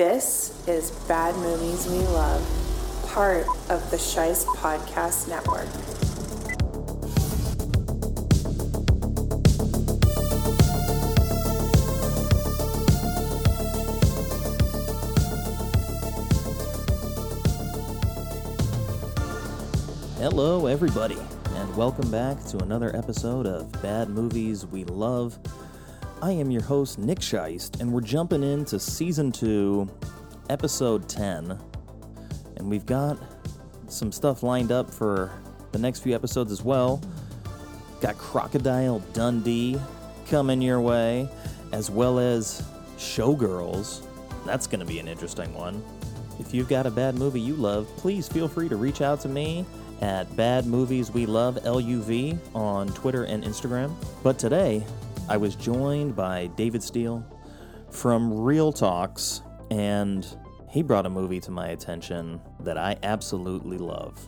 This is Bad Movies We Love, part of the Sheist Podcast Network. Hello, everybody, and welcome back to another episode of Bad Movies We Love. I am your host, Nick Sheist, and we're jumping into season two, episode 10. And we've got some stuff lined up for the next few episodes as well. Got Crocodile Dundee coming your way, as well as Showgirls. That's going to be an interesting one. If you've got a bad movie you love, please feel free to reach out to me at Bad Movies We Love LUV on Twitter and Instagram. But today, I was joined by David Steele from Reel Talks, and he brought a movie to my attention that I absolutely love.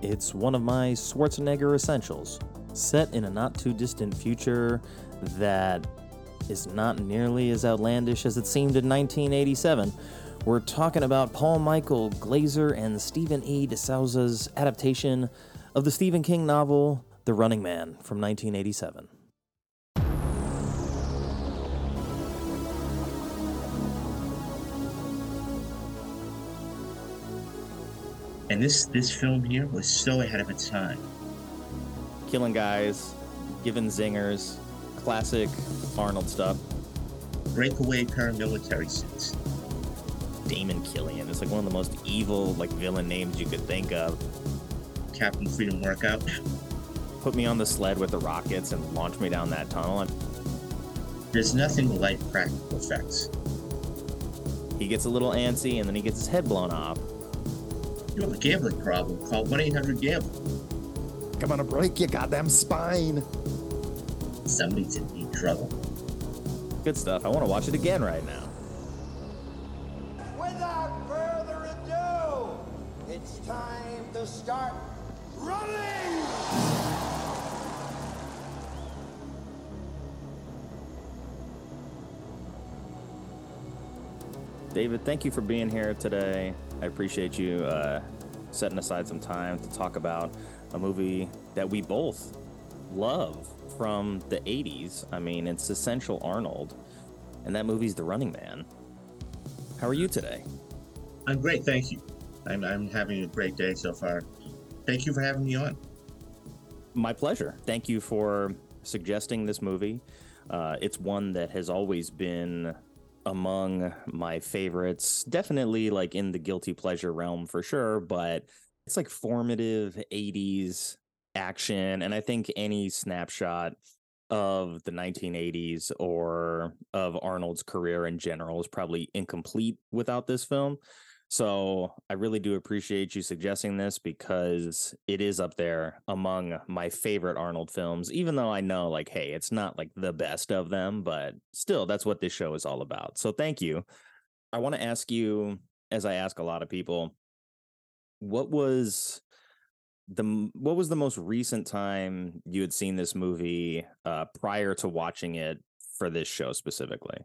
It's one of my Schwarzenegger essentials, set in a not too distant future that is not nearly as outlandish as it seemed in 1987. We're talking about Paul Michael Glaser and Stephen E. DeSouza's adaptation of the Stephen King novel The Running Man from 1987. And this this film here was so ahead of its time. Killing guys, giving zingers, classic Arnold stuff. Breakaway paramilitary suits. Damon Killian is like one of the most evil like villain names you could think of. Captain Freedom workout. Put me on the sled with the rockets and launch me down that tunnel. And There's nothing like practical effects. he gets a little antsy and then he gets his head blown off. You have a gambling problem. Call 1 800 Gamble. Come on, gonna break your goddamn spine. Somebody's in deep trouble. Good stuff. I want to watch it again right now. Without further ado, it's time to start running! David, thank you for being here today. I appreciate you uh, setting aside some time to talk about a movie that we both love from the 80s. I mean, it's Essential Arnold, and that movie's The Running Man. How are you today? I'm great, thank you. I'm, I'm having a great day so far. Thank you for having me on. My pleasure. Thank you for suggesting this movie. Uh, it's one that has always been among my favorites. Definitely like in the guilty pleasure realm for sure, but it's like formative 80s action. And I think any snapshot of the 1980s or of Arnold's career in general is probably incomplete without this film. So I really do appreciate you suggesting this because it is up there among my favorite Arnold films, even though I know, like, hey, it's not like the best of them, but still, that's what this show is all about. So thank you. I want to ask you, as I ask a lot of people, what was the what was the most recent time you had seen this movie uh, prior to watching it for this show specifically?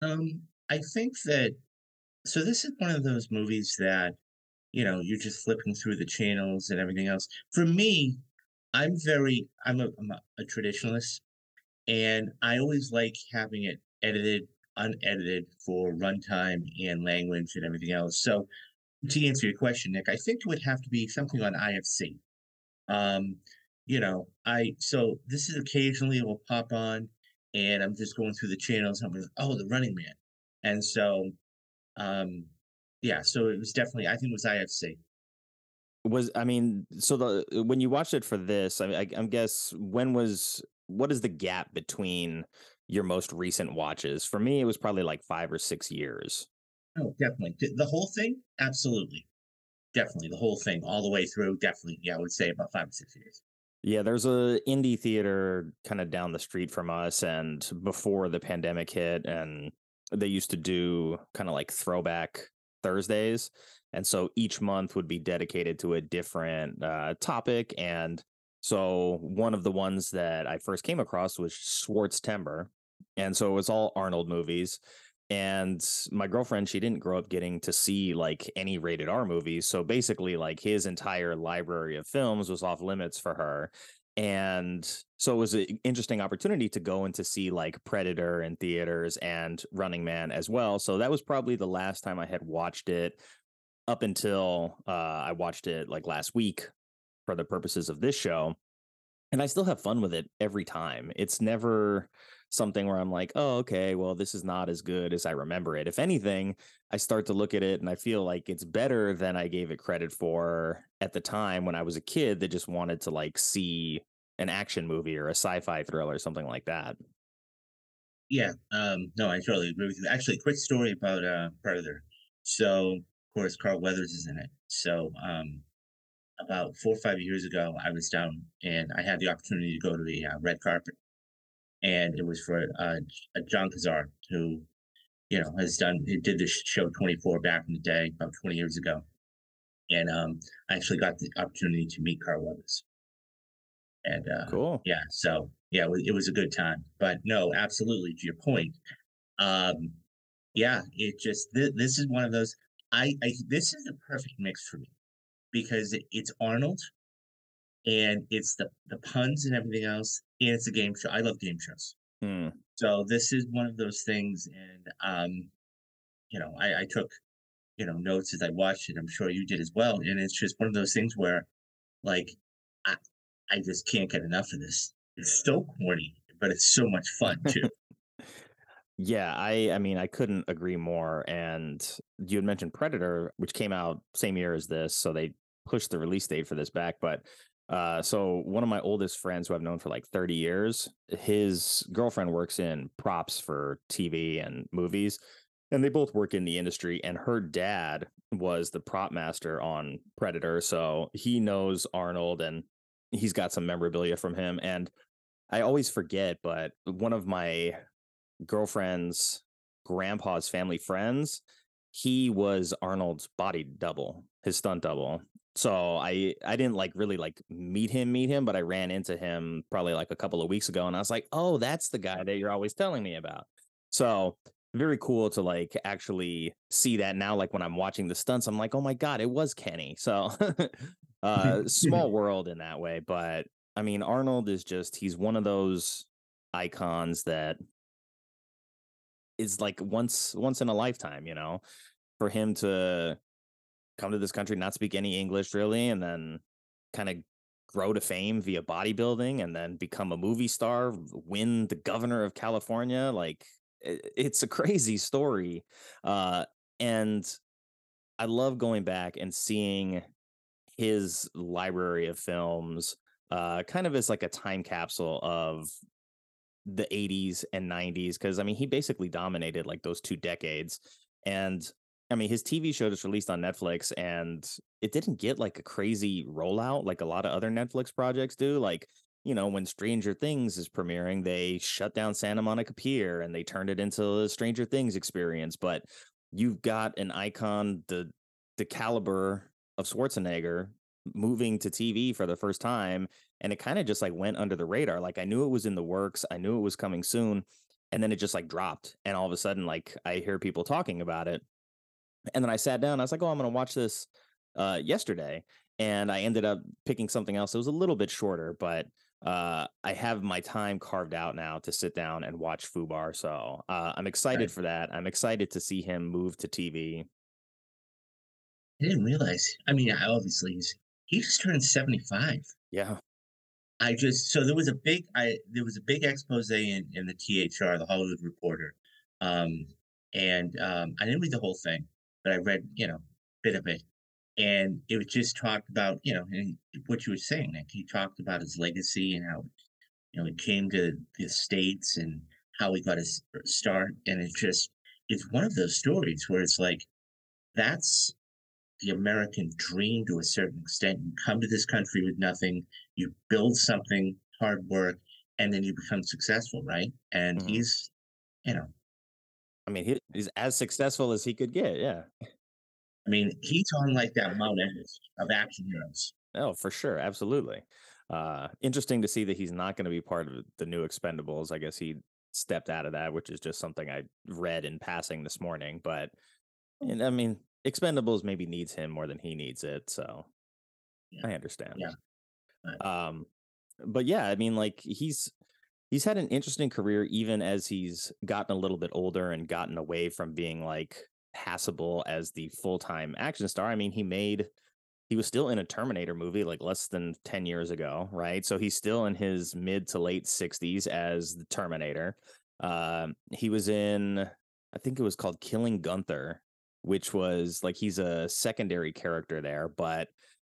Um, I think that so this is one of those movies that you know you're just flipping through the channels and everything else. For me, I'm very I'm a, I'm a, traditionalist, and I always like having it edited, unedited for runtime and language and everything else. So to answer your question, Nick, I think it would have to be something on IFC. Um, you know, I so this is occasionally it will pop on, and I'm just going through the channels. And I'm like, oh, the Running Man, and so, um, yeah. So it was definitely. I think it was IFC. was i mean so the when you watched it for this i I, i'm guess when was what is the gap between your most recent watches for me it was probably like five or six years Oh, definitely. The the whole thing, absolutely, definitely the whole thing, all the way through. Definitely, yeah. I would say about five or six years. yeah there's a indie theater kind of down the street from us and before the pandemic hit and they used to do kind of like throwback thursdays and so each month would be dedicated to a different uh, topic and so one of the ones that i first came across was schwartz timber and so it was all arnold movies and my girlfriend, she didn't grow up getting to see like any rated R movies. So basically, like his entire library of films was off limits for her. And so it was an interesting opportunity to go and to see like Predator in theaters and Running Man as well. So that was probably the last time I had watched it up until uh, I watched it like last week for the purposes of this show. And I still have fun with it every time. It's never something where I'm like, oh, okay, well, this is not as good as I remember it. If anything, I start to look at it and I feel like it's better than I gave it credit for at the time when I was a kid that just wanted to like see an action movie or a sci-fi thriller or something like that. Yeah, um, no, I totally agree with you. Actually, quick story about uh, Predator. So, of course, Carl Weathers is in it. So, um, about four or five years ago, I was down and I had the opportunity to go to the uh, red carpet and it was for uh, Jon Cassar, who, you know, has done he did this show 24 back in the day, about 20 years ago, and um, I actually got the opportunity to meet Carl Weathers. And uh, cool, yeah. So yeah, it was a good time. But no, absolutely to your point. Um, yeah, it just th- this is one of those. I, I this is a perfect mix for me because it, it's Arnold and it's the the puns and everything else, and it's a game show. I love game shows. Hmm. So this is one of those things, and um, you know, I, I took you know notes as I watched it. I'm sure you did as well, and it's just one of those things where, like, I I just can't get enough of this. It's so corny, but it's so much fun too. Yeah, I I mean I couldn't agree more. And you had mentioned Predator, which came out same year as this, so they pushed the release date for this back. But uh, so one of my oldest friends who I've known for like 30 years, his girlfriend works in props for TV and movies, and they both work in the industry. And her dad was the prop master on Predator, so he knows Arnold, and he's got some memorabilia from him. And I always forget, but one of my girlfriend's grandpa's family friends, he was Arnold's body double, his stunt double so I I didn't like really like meet him meet him, but I ran into him probably like a couple of weeks ago, and I was like, oh, that's the guy that you're always telling me about. So very cool to like actually see that now. Like when I'm watching the stunts, I'm like, oh my god, it was Kenny. So uh, small world in that way, but I mean, Arnold is just he's one of those icons that is like once once in a lifetime, you know, for him to come to this country, not speak any English really, and then kind of grow to fame via bodybuilding and then become a movie star, win the governor of California. Like it's a crazy story. Uh, and I love going back and seeing his library of films uh, kind of as like a time capsule of the 80s and 90s because i mean he basically dominated like those two decades and I mean, his TV show just released on Netflix and it didn't get like a crazy rollout like a lot of other Netflix projects do. Like, you know, when Stranger Things is premiering, they shut down Santa Monica Pier and they turned it into a Stranger Things experience. But you've got an icon, the the caliber of Schwarzenegger moving to TV for the first time. And it kind of just like went under the radar. Like I knew it was in the works, I knew it was coming soon. And then it just like dropped. And all of a sudden, like I hear people talking about it and then I sat down. I was like, "Oh, I'm going to watch this uh, yesterday," and I ended up picking something else. It was a little bit shorter, but uh, I have my time carved out now to sit down and watch Fubar. So uh, I'm excited right. for that. I'm excited to see him move to TV. I didn't realize. I mean, obviously he's he just turned 75. Yeah. I just so there was a big I there was a big expose in in the THR, the Hollywood Reporter, um, and um, I didn't read the whole thing, but I read, you know, a bit of it. And it was just talked about, you know, and what you were saying, Like He talked about his legacy and how, you know, he came to the States and how he got his start. And it's just, it's one of those stories where it's like, that's the American dream to a certain extent. You come to this country with nothing, you build something, hard work, and then you become successful, right? And mm-hmm. he's, you know, I mean, he, he's as successful as he could get. Yeah. I mean, he's on like that Mount Everest of action heroes. Oh, for sure, absolutely. Uh, interesting to see that he's not going to be part of the new Expendables. I guess he stepped out of that, which is just something I read in passing this morning. But and I mean, Expendables maybe needs him more than he needs it, so Yeah. I understand. Yeah. Um, but yeah, I mean, like he's he's had an interesting career even as he's gotten a little bit older and gotten away from being like passable as the full-time action star. I mean, he made he was still in a Terminator movie like less than 10 years ago, right? So he's still in his mid to late 60s as the Terminator. Um, he was in I think it was called Killing Gunther, which was like he's a secondary character there, but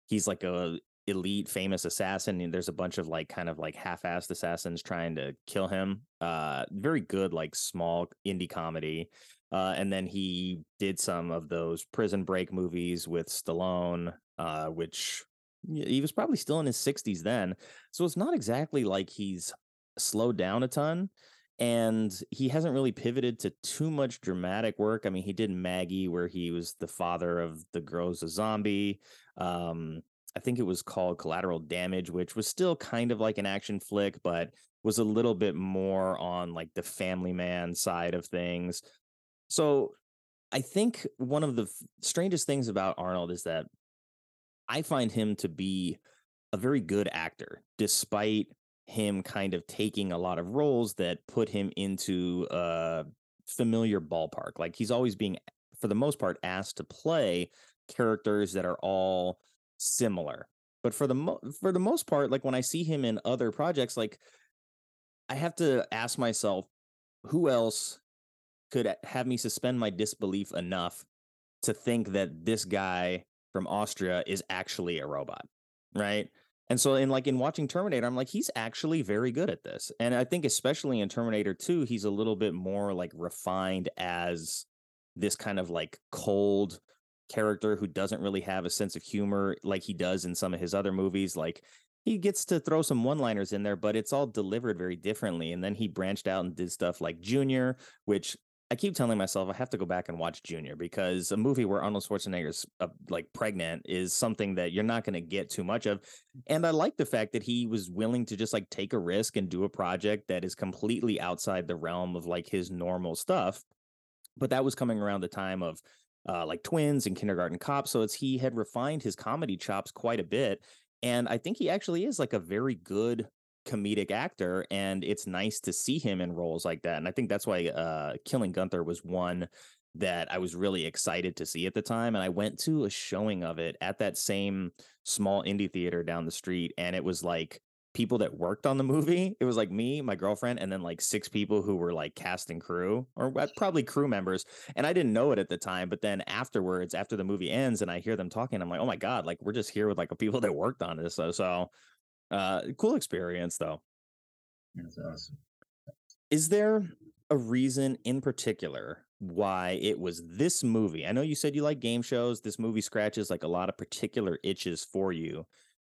he's like a elite famous assassin and there's a bunch of like kind of like half-assed assassins trying to kill him uh very good like small indie comedy uh and then he did some of those prison break movies with Stallone uh which he was probably still in his 60s then so it's not exactly like he's slowed down a ton and he hasn't really pivoted to too much dramatic work. I mean, he did Maggie, where he was the father of the girl's a zombie. Um, I think it was called Collateral Damage, which was still kind of like an action flick, but was a little bit more on like the family man side of things. So I think one of the f- strangest things about Arnold is that I find him to be a very good actor, despite him kind of taking a lot of roles that put him into a familiar ballpark. Like he's always being, for the most part, asked to play characters that are all similar. But for the mo- for the most part, like when I see him in other projects, like I have to ask myself, who else could have me suspend my disbelief enough to think that this guy from Austria is actually a robot, right? And so in like in watching Terminator, I'm like, he's actually very good at this. And I think especially in Terminator 2, he's a little bit more like refined as this kind of like cold character who doesn't really have a sense of humor like he does in some of his other movies. Like he gets to throw some one-liners in there, but it's all delivered very differently. And then he branched out and did stuff like Junior, which I keep telling myself I have to go back and watch Junior because a movie where Arnold Schwarzenegger's uh, like pregnant is something that you're not going to get too much of. And I like the fact that he was willing to just like take a risk and do a project that is completely outside the realm of like his normal stuff. But that was coming around the time of uh, like twins and kindergarten cop. So it's he had refined his comedy chops quite a bit. And I think he actually is like a very good comedic actor and it's nice to see him in roles like that and i think that's why uh killing gunther was one that i was really excited to see at the time and i went to a showing of it at that same small indie theater down the street and it was like people that worked on the movie it was like me my girlfriend and then like six people who were like cast and crew or probably crew members and i didn't know it at the time but then afterwards after the movie ends and i hear them talking i'm like oh my god like we're just here with like the people that worked on this so so uh, cool experience though. That's awesome. Is there a reason in particular why it was this movie? I know you said you like game shows. This movie scratches like a lot of particular itches for you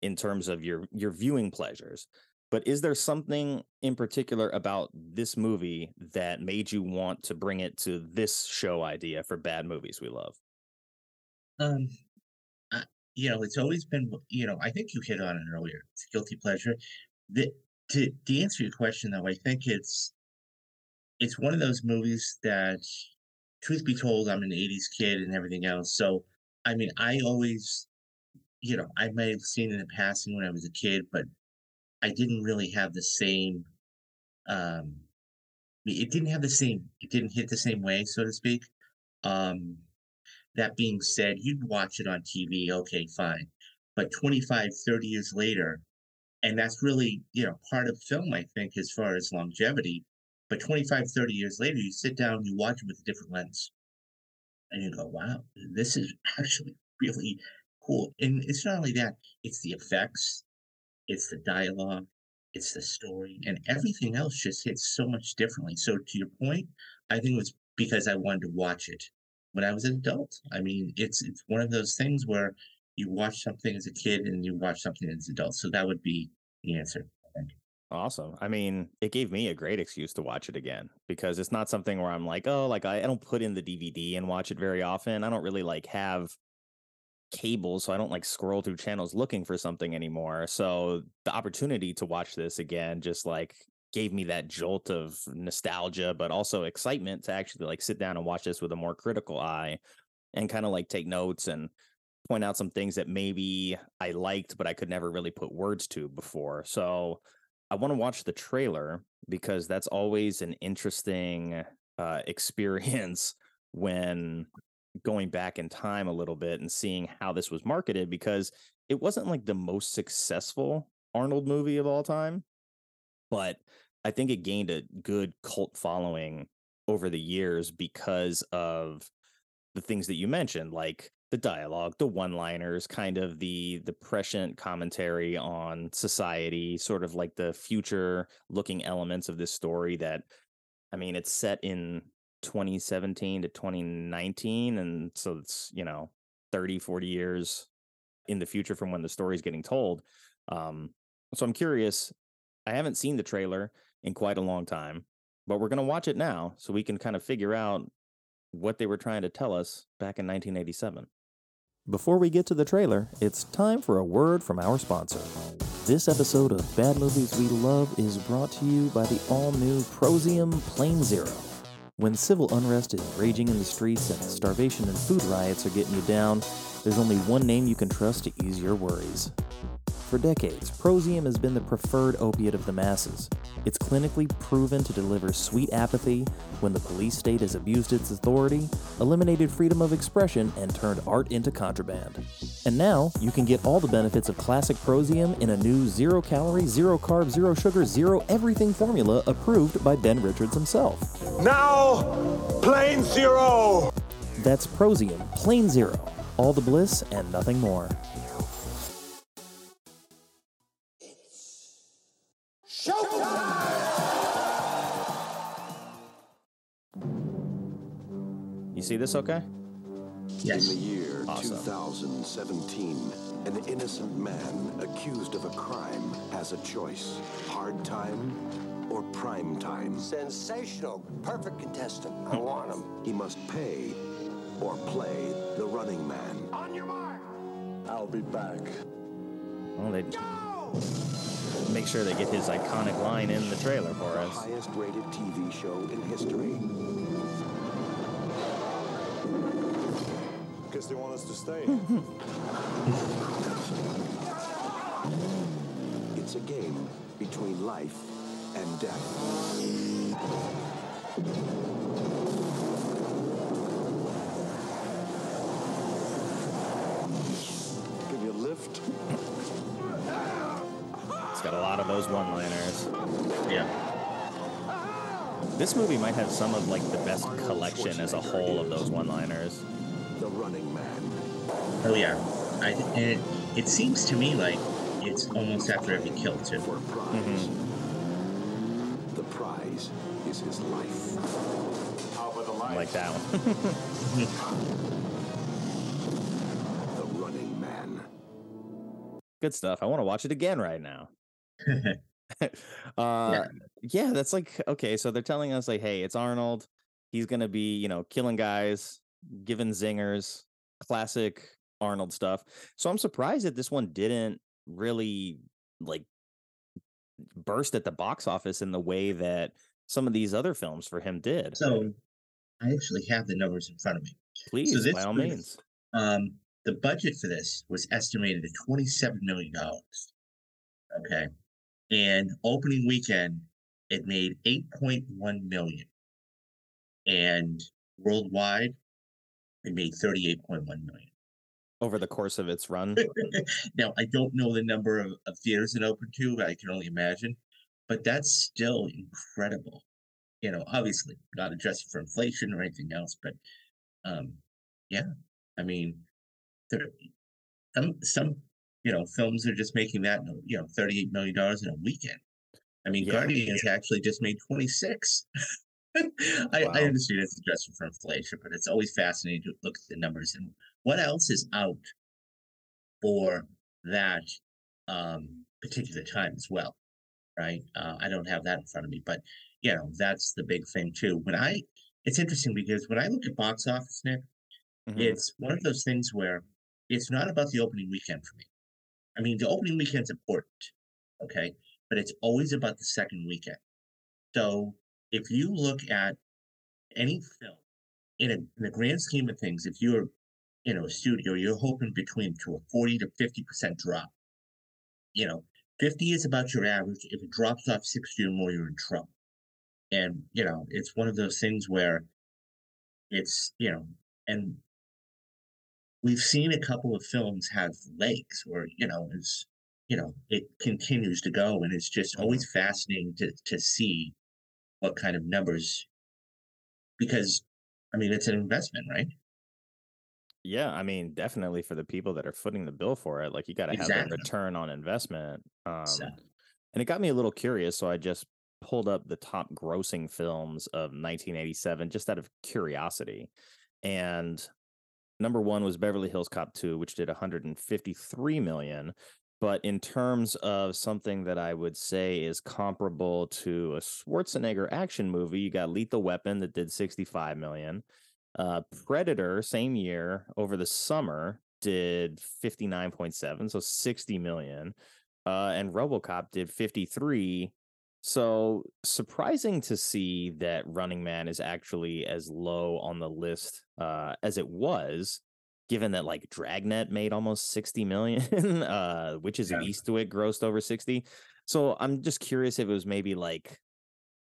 in terms of your your viewing pleasures. But is there something in particular about this movie that made you want to bring it to this show idea for bad movies we love? Um, I, you know, it's always been, you know, I think you hit on it earlier. It's guilty pleasure. The, to to answer your question though, I think it's it's one of those movies that, truth be told, I'm an '80s kid and everything else. So, I mean, I always, you know, I may have seen it in passing when I was a kid, but I didn't really have the same. Um, it didn't have the same. It didn't hit the same way, so to speak. Um, that being said, you'd watch it on TV, okay, fine. But 25, 30 years later, and that's really, you know, part of film, I think, as far as longevity. But 25, 30 years later, you sit down, you watch it with a different lens. And you go, wow, this is actually really cool. And it's not only that, it's the effects, it's the dialogue, it's the story, and everything else just hits so much differently. So to your point, I think it was because I wanted to watch it when I was an adult. I mean, it's it's one of those things where you watch something as a kid and you watch something as an adult. So that would be the answer. Awesome. I mean, it gave me a great excuse to watch it again because it's not something where I'm like, oh, like I, I don't put in the DVD and watch it very often. I don't really like have cable, so I don't like scroll through channels looking for something anymore. So the opportunity to watch this again just like gave me that jolt of nostalgia, but also excitement to actually like sit down and watch this with a more critical eye and kind of like take notes and point out some things that maybe I liked, but I could never really put words to before. So I want to watch the trailer because that's always an interesting uh, experience when going back in time a little bit and seeing how this was marketed because it wasn't like the most successful Arnold movie of all time, but I think it gained a good cult following over the years because of the things that you mentioned, like the dialogue, the one-liners, kind of the the prescient commentary on society, sort of like the future looking elements of this story that I mean, it's set in 2017 to 2019 and so it's, you know, 30, 40 years in the future from when the story is getting told. Um so I'm curious. I haven't seen the trailer in quite a long time, but we're going to watch it now so we can kind of figure out what they were trying to tell us back in 1987. Before we get to the trailer, it's time for a word from our sponsor. This episode of Bad Movies We Love is brought to you by the all new Prosium plain Zero. When civil unrest is raging in the streets and starvation and food riots are getting you down, there's only one name you can trust to ease your worries for decades, Prosium has been the preferred opiate of the masses. It's clinically proven to deliver sweet apathy when the police state has abused its authority, eliminated freedom of expression, and turned art into contraband. And now, you can get all the benefits of classic Prosium in a new zero calorie, zero carb, zero sugar, zero everything formula approved by Ben Richards himself. Now, plain zero! That's Prosium, plain zero. All the bliss and nothing more. You see this okay? Yes. In the year Awesome. 2017, an innocent man accused of a crime has a choice hard time or prime time. Sensational. Perfect contestant. I hmm. want him. He must pay or play the running man. On your mark. I'll be back. Well, they make sure they get his iconic line in the trailer for The us. highest rated TV show in history. Guess they want us to stay. It's a game between life and death. Got a lot of those one-liners. Yeah. This movie might have some of like the best collection as a whole of those one-liners. The running man. Oh yeah. I and it, it seems to me like it's almost after every kill too. Prize. Mm-hmm. The prize is his life. How about the I like that one. The running man. Good stuff. I want to watch it again right now. uh yeah. that's like okay, so they're telling us like, hey, it's Arnold. He's gonna be, you know, killing guys, giving zingers, classic Arnold stuff. So I'm surprised that this one didn't really like burst at the box office in the way that some of these other films for him did. so I actually have the numbers in front of me. Please, this by all was- means. Um, the budget for this was estimated at twenty-seven million dollars. Okay, and opening weekend it made eight point one million, and worldwide it made thirty-eight point one million. Over the course of its run. now I don't know the number of, of theaters it opened to, but I can only imagine. But that's still incredible. You know, obviously not adjusted for inflation or anything else, but um, yeah, I mean, there, some some you know films are just making that you know thirty eight million dollars in a weekend. I mean, Yeah. Guardians actually just made twenty six. I, I understand it's adjusted for inflation, but it's always fascinating to look at the numbers and what else is out for that um, particular time as well, right? Uh, I don't have that in front of me, but you know that's the big thing too. When I, it's interesting because when I look at box office, Nick, Mhm. it's one of those things where it's not about the opening weekend for me. I mean, the opening weekend's important, okay, but it's always about the second weekend. So if you look at any film in, a, in the grand scheme of things, if you're you know a studio, you're hoping between to a 40 to 50 percent drop. You know, 50 is about your average. If it drops off 60 or more, you're in trouble. And you know, it's one of those things where it's you know, and we've seen a couple of films have legs or you know it's you know it continues to go and it's just always fascinating to to see what kind of numbers because i mean it's an investment right Yeah, I mean, definitely for the people that are footing the bill for it, like you got to have Exactly. a return on investment. Um, So- and it got me a little curious, so I just pulled up the top grossing films of 1987 just out of curiosity. And number 1 was Beverly Hills Cop 2, which did 153 million, but in terms of something that I would say is comparable to a Schwarzenegger action movie, you got Lethal Weapon that did 65 million. Uh, Predator, same year over the summer, did 59.7, so 60 million. Uh, and Robocop did 53. So surprising to see that Running Man is actually as low on the list uh, as it was, given that like Dragnet made almost 60 million, uh, Witches of Yeah. Eastwick grossed over 60. So I'm just curious if it was maybe like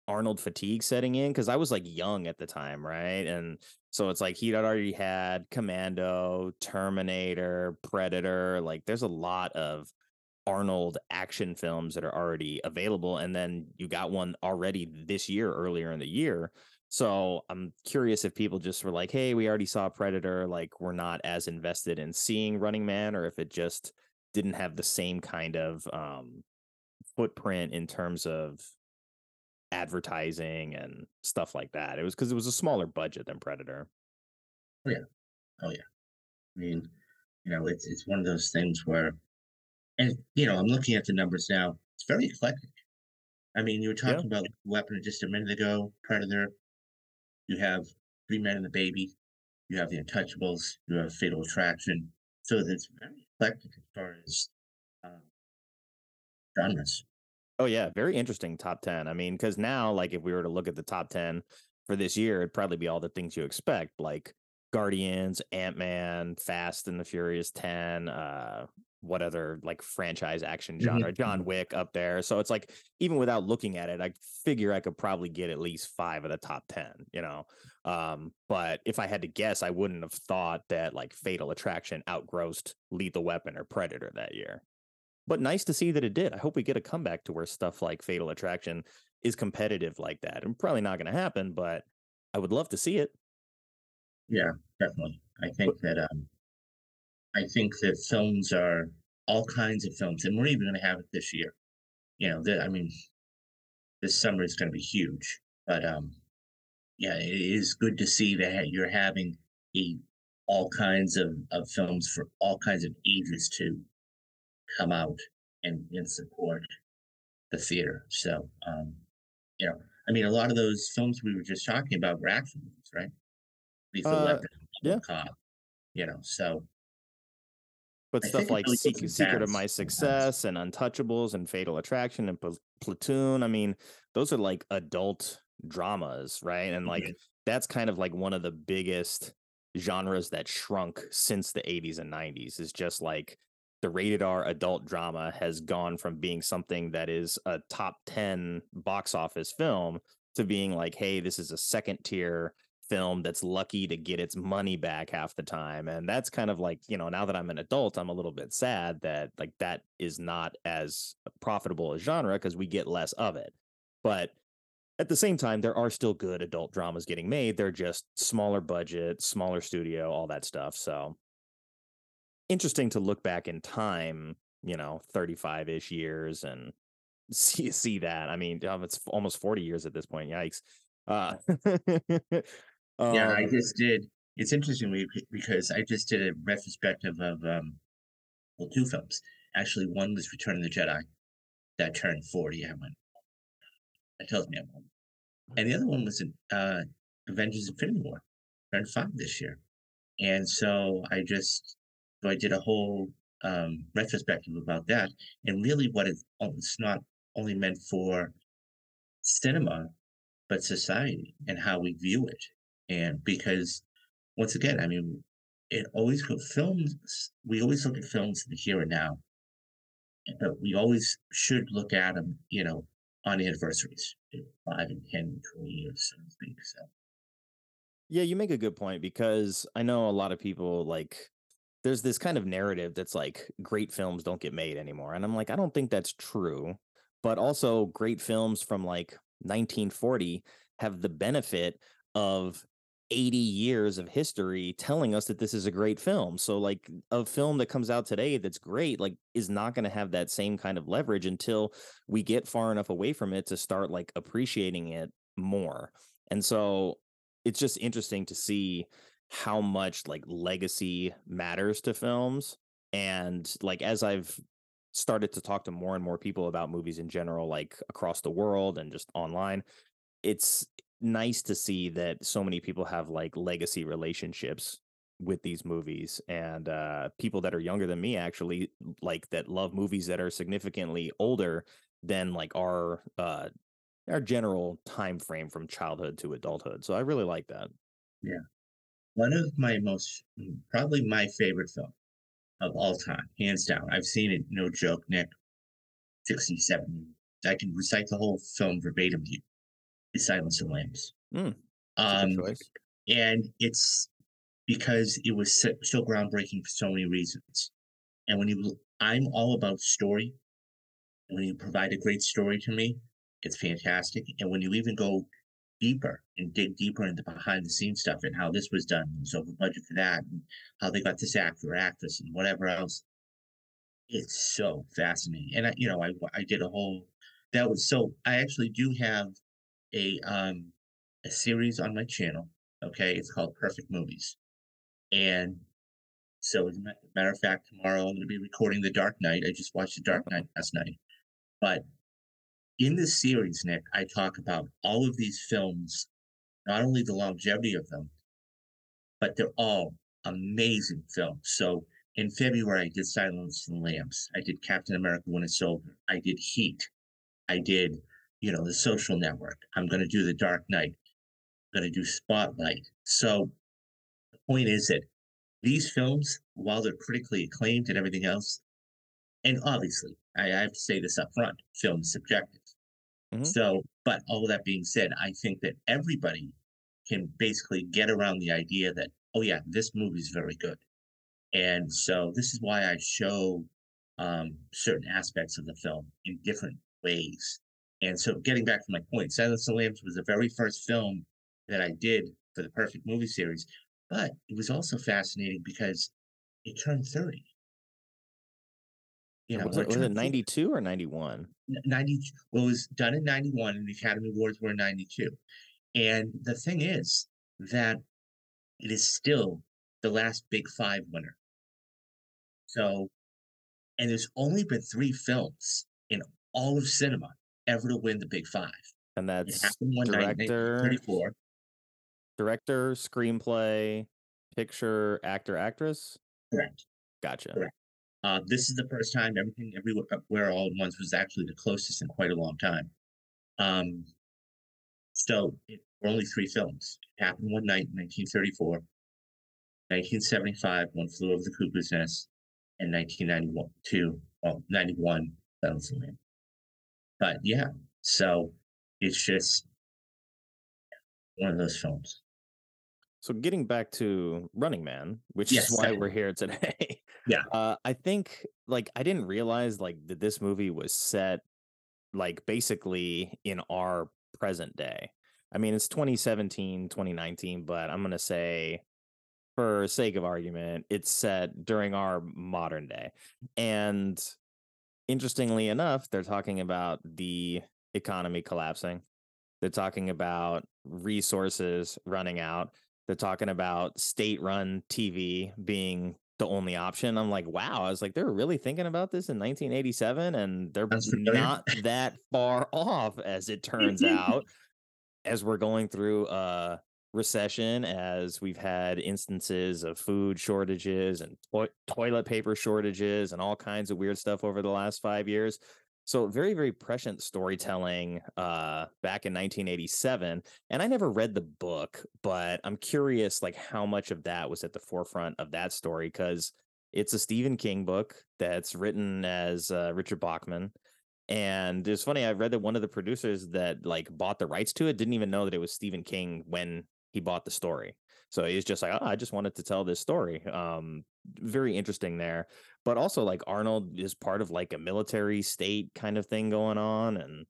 Arnold fatigue setting in because I was like young at the time, right? And so it's like he'd already had Commando, Terminator, Predator. Like there's a lot of Arnold action films that are already available. And then you got one already this year, earlier in the year. So I'm curious if people just were like, hey, we already saw Predator. Like we're not as invested in seeing Running Man, or if it just didn't have the same kind of um, footprint in terms of advertising and stuff like that. It was because it was a smaller budget than Predator. Oh yeah. Oh yeah. I mean, you know, it's it's one of those things where, and you know, I'm looking at the numbers now. It's very eclectic. I mean, you were Yeah. talking about Weapon just a minute ago, Predator. You have Three Men and the Baby. You have The Untouchables. You have Fatal Attraction. So it's very eclectic as far as um, genres. Oh yeah, very interesting top 10. I mean, cuz now like if we were to look at the top 10 for this year, it'd probably be all the things you expect like Guardians, Ant-Man, Fast and the Furious 10, uh what other like franchise action Mhm, genre, John mhm. Wick up there. So it's like even without looking at it, I figure I could probably get at least 5 of the top 10, you know. Um but if I had to guess, I wouldn't have thought that like Fatal Attraction outgrossed Lethal Weapon or Predator that year but nice to see that it did. I hope we get a comeback to where stuff like Fatal Attraction is competitive like that. And probably not going to happen, but I would love to see it. Yeah, definitely. I think that um, I think that films are all kinds of films, and we're even going to have it this year. You know, that I mean, this summer is going to be huge. But um, yeah, it is good to see that you're having a all kinds of, of films for all kinds of ages to come out and, and support the theater. So um, you know, I mean, a lot of those films we were just talking about were action movies, right? Lethal Uh, Weapon, yeah. Cop, you know, so But I stuff like really Sec- goes in Secret of My. Success and Untouchables and Fatal Attraction and Pl- Platoon, I mean, those are like adult dramas, right? And like Mhm. that's kind of like one of the biggest genres that shrunk since the 80s and 90s is just like the rated R adult drama has gone from being something that is a top 10 box office film to being like, hey, this is a second tier film that's lucky to get its money back half the time. And that's kind of like, you know, now that I'm an adult, I'm a little bit sad that like that is not as profitable a genre because we get less of it. But at the same time, there are still good adult dramas getting made. They're just smaller budget, smaller studio, all that stuff. So interesting to look back in time, you know, 35 ish years and see see that. I mean, it's almost 40 years at this point. Yikes. Uh, yeah, I um, just did. It's interesting because I just did a retrospective of um, well, two films. Actually, one was Return of the Jedi that turned forty. I went. That tells me I'm old. And the other one was uh, Avengers: Infinity War, turned five this year. And so I just so I did a whole um, retrospective about that, and really what it's, oh, it's not only meant for cinema but society and how we view it. And because once again, I mean, it always films. We always look at films in the here and now, but we always should look at them, you know, on anniversaries, five and 10 and 20 years, so to speak. So, Yeah, you make a good point because I know a lot of people like there's this kind of narrative that's like great films don't get made anymore. And I'm like, I don't think that's true. But also great films from like 1940 have the benefit of 80 years of history telling us that this is a great film. So like a film that comes out today that's great like is not going to have that same kind of leverage until we get far enough away from it to start like appreciating it more. And so it's just interesting to see how much like legacy matters to films and like as I've started to talk to more and more people about movies in general like across the world and just online it's nice to see that so many people have like legacy relationships with these movies and uh people that are younger than me actually like that love movies that are significantly older than like our uh our general time frame from childhood to adulthood so i really like that Yeah. one of my most, mm, probably my favorite film of all time, hands down. I've seen it, no joke, Nick, 67. I can recite the whole film verbatim to you. Is Silence of the Lambs. Mm, Um, and it's because it was so, so groundbreaking for so many reasons. And when you, I'm all about story. And when you provide a great story to me, it's fantastic. And when you even go deeper and dig deeper into behind the scenes stuff and how this was done, and was over budget for that, and how they got this actor or actress and whatever else, it's so fascinating. And I, you know, I I did a whole that was so. I actually do have a um a series on my channel. Okay, it's called Perfect Movies, and so as a matter of fact, tomorrow I'm going to be recording The Dark Knight. I just watched The Dark Knight last night, but in this series, Nick, I talk about all of these films, not only the longevity of them, but they're all amazing films. So in February, I did Silence of the Lambs. I did Captain America: Winter Soldier. I did Heat. I did, you know, The Social Network. I'm going to do The Dark Knight. I'm going to do Spotlight. So the point is that these films, while they're critically acclaimed and everything else, and obviously, I, I have to say this up front: film is subjective. Mhm. So, but all that being said, I think that everybody can basically get around the idea that, oh yeah, this movie's very good. And so this is why I show um, certain aspects of the film in different ways. And so getting back to my point, Silence of the Lambs was the very first film that I did for the Perfect Movie Series, but it was also fascinating because it turned 30. You know, was it, was it turned 30 92 or 91? 90, well, it was done in 91 and the academy awards were in 92 and the thing is that it is still the last big five winner so and there's only been three films in all of cinema ever to win the big five. And that's one night in director 1934 director screenplay picture actor actress? Correct. Gotcha. Correct. uh, this is the first time everything everywhere where all at once was actually the closest in quite a long time. Um so it were only three films. It happened one night in 1934, 1975, One Flew Over the Cuckoo's Nest, and 1991, two, well, 91, Silence of the Lambs. But yeah, so it's just one of those films. So getting back to Running Man, which Yes, is why we're here today. Yeah. Uh, I think like I didn't realize like that this movie was set like basically in our present day. I mean, it's 2017, 2019, but I'm going to say for sake of argument, it's set during our modern day. And interestingly enough, they're talking about the economy collapsing. They're talking about resources running out. They're talking about state run TV being the only option. I'm like, wow. I was like, they're really thinking about this in 1987 and they're not that far off as it turns out as we're going through a recession as we've had instances of food shortages and toi- toilet paper shortages and all kinds of weird stuff over the last 5 years So very, very prescient storytelling uh back in 1987. And I never read the book, but I'm curious like how much of that was at the forefront of that story because it's a Stephen King book that's written as uh, Richard Bachman. And it's funny, I read that one of the producers that like bought the rights to it didn't even know that it was Stephen King when he bought the story. So he's just like, oh, I just wanted to tell this story. Um, very interesting there. But also like Arnold is part of like a military state kind of thing going on. And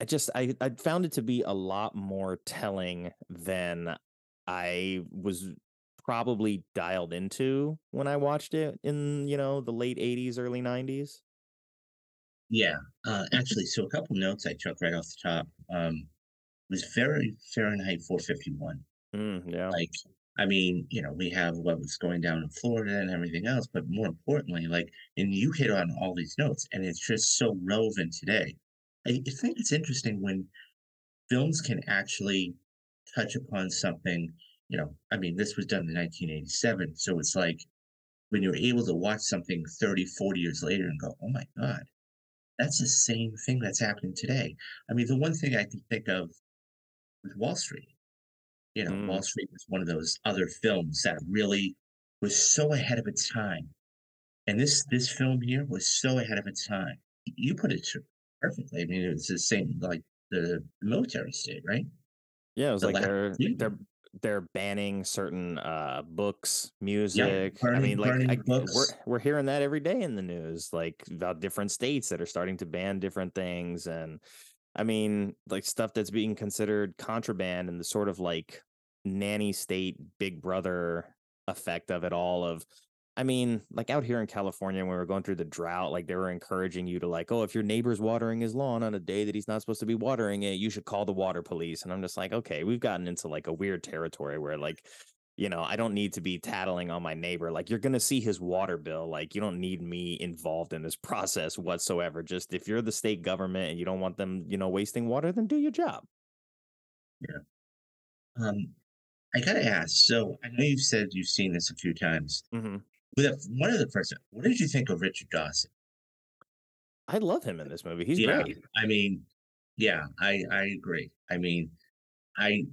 I just I, I found it to be a lot more telling than I was probably dialed into when I watched it in, you know, the late 80s, early 90s. Yeah, uh, actually, so a couple notes I took right off the top. Um, was very Fahrenheit 451. Mm, yeah. Like, I mean, you know, we have what was going down in Florida and everything else, but more importantly, like, and you hit on all these notes, and it's just so relevant today. I, I think it's interesting when films can actually touch upon something, you know, I mean, this was done in 1987, so it's like when you're able to watch something 30, 40 years later and go, oh my God, that's the same thing that's happening today. I mean, the one thing I can think of with Wall Street. You know, Mm. Wall Street was one of those other films that really was so ahead of its time. And this this film here was so ahead of its time. You put it perfectly. I mean, it's the same like the military state, right? Yeah, it was The like they're they're they're banning certain uh books, music. I burning- mean, like I, we're we're hearing that every day in the news, like about different states that are starting to ban different things, and I mean, like stuff that's being considered contraband and the sort of like nanny state, Big Brother effect of it all. Of, I mean, like out here in California when we were going through the drought, like they were encouraging you to like, oh, if your neighbor's watering his lawn on a day that he's not supposed to be watering it, you should call the water police. And I'm just like, okay, we've gotten into like a weird territory where like, you know, I don't need to be tattling on my neighbor. Like you're gonna see his water bill. Like you don't need me involved in this process whatsoever. Just if you're the state government and you don't want them, you know, wasting water, then do your job. Yeah. Um, I gotta ask. So I know you've said you've seen this a few times. hmm With one of the first, what did you think of Richard Dawson? I love him in this movie. He's yeah, great. I mean, yeah, I I agree. I mean, I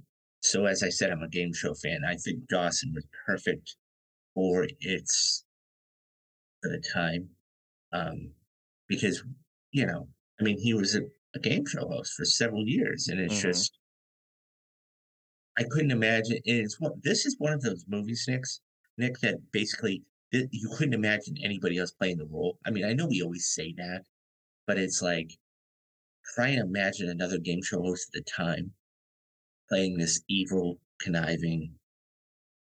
so as I said, I'm a game show fan. I think Dawson was perfect for its for the time, um, because you know, I mean, he was a, a game show host for several years, and it's Mhm. just I couldn't imagine. And it's one. This is one of those movies, Nick, Nick, that basically th- you couldn't imagine anybody else playing the role. I mean, I know we always say that, but it's like try and imagine another game show host at the time playing this evil, conniving,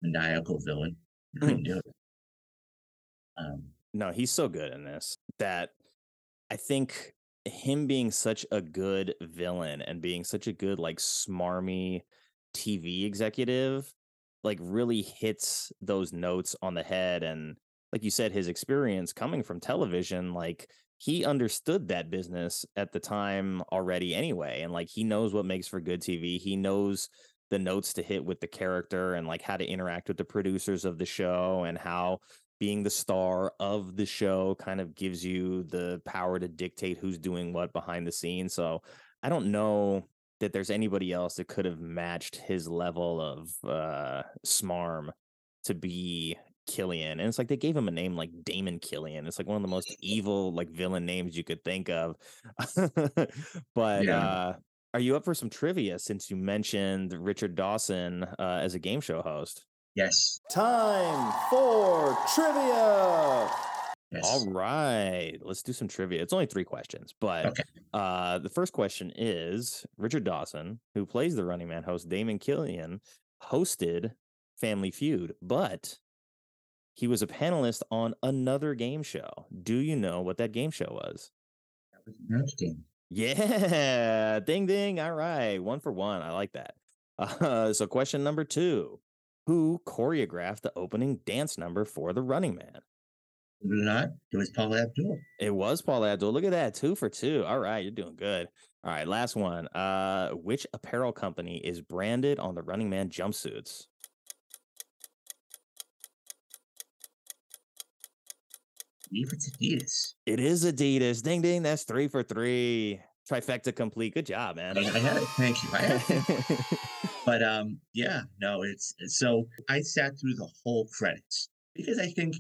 maniacal villain. You couldn't do it. Um, No, he's so good in this that I think him being such a good villain and being such a good like smarmy TV executive like really hits those notes on the head and like you said his experience coming from television like he understood that business at the time already anyway and like he knows what makes for good TV he knows the notes to hit with the character and like how to interact with the producers of the show and how being the star of the show kind of gives you the power to dictate who's doing what behind the scenes. So I don't know that there's anybody else that could have matched his level of uh smarm to be Killian. And it's like they gave him a name like Damon Killian. It's like one of the most evil like villain names you could think of. but Yeah. uh are you up for some trivia since you mentioned Richard Dawson uh, as a game show host? yes, Time for trivia. yes. All right, let's do some trivia. It's only three questions, but Okay. uh, the first question is Richard Dawson, who plays the Running Man host Damon Killian, hosted Family Feud, but he was a panelist on another game show. Do you know what that game show was? That was Game. Yeah, ding ding. All right, one for one. I like that. Uh, so, question number two Who choreographed the opening dance number for the Running Man? It or not, it was Paula Abdul. It was Paula Abdul. Look at that, two for two. All right, you're doing good. All right, last one. Uh, which apparel company is branded on the Running Man jumpsuits? If it's Adidas. It is Adidas. Ding ding. That's three for three. Trifecta complete. Good job, man. I, I had it. Thank you. I had it. but um, yeah, no, it's so I sat through the whole credits because I think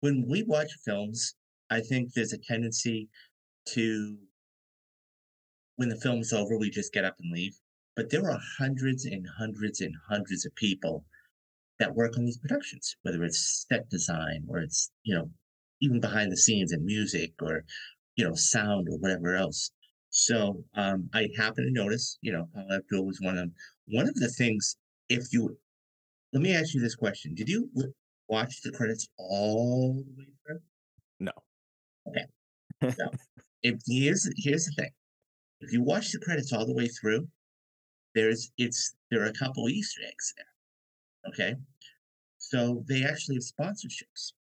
when we watch films, I think there's a tendency to when the film's over, we just get up and leave. But there are hundreds and hundreds and hundreds of people that work on these productions, whether it's set design or it's, you know, even behind the scenes and music or, you know, sound or whatever else. So um, I happen to notice, you know, Paula Abdul was one of them. One of the things, if you, let me ask you this question: Did you watch the credits all the way through? No. Okay. So if here's here's the thing: if you watch the credits all the way through, there's it's there are a couple Easter eggs there. Okay, so they actually have sponsorships.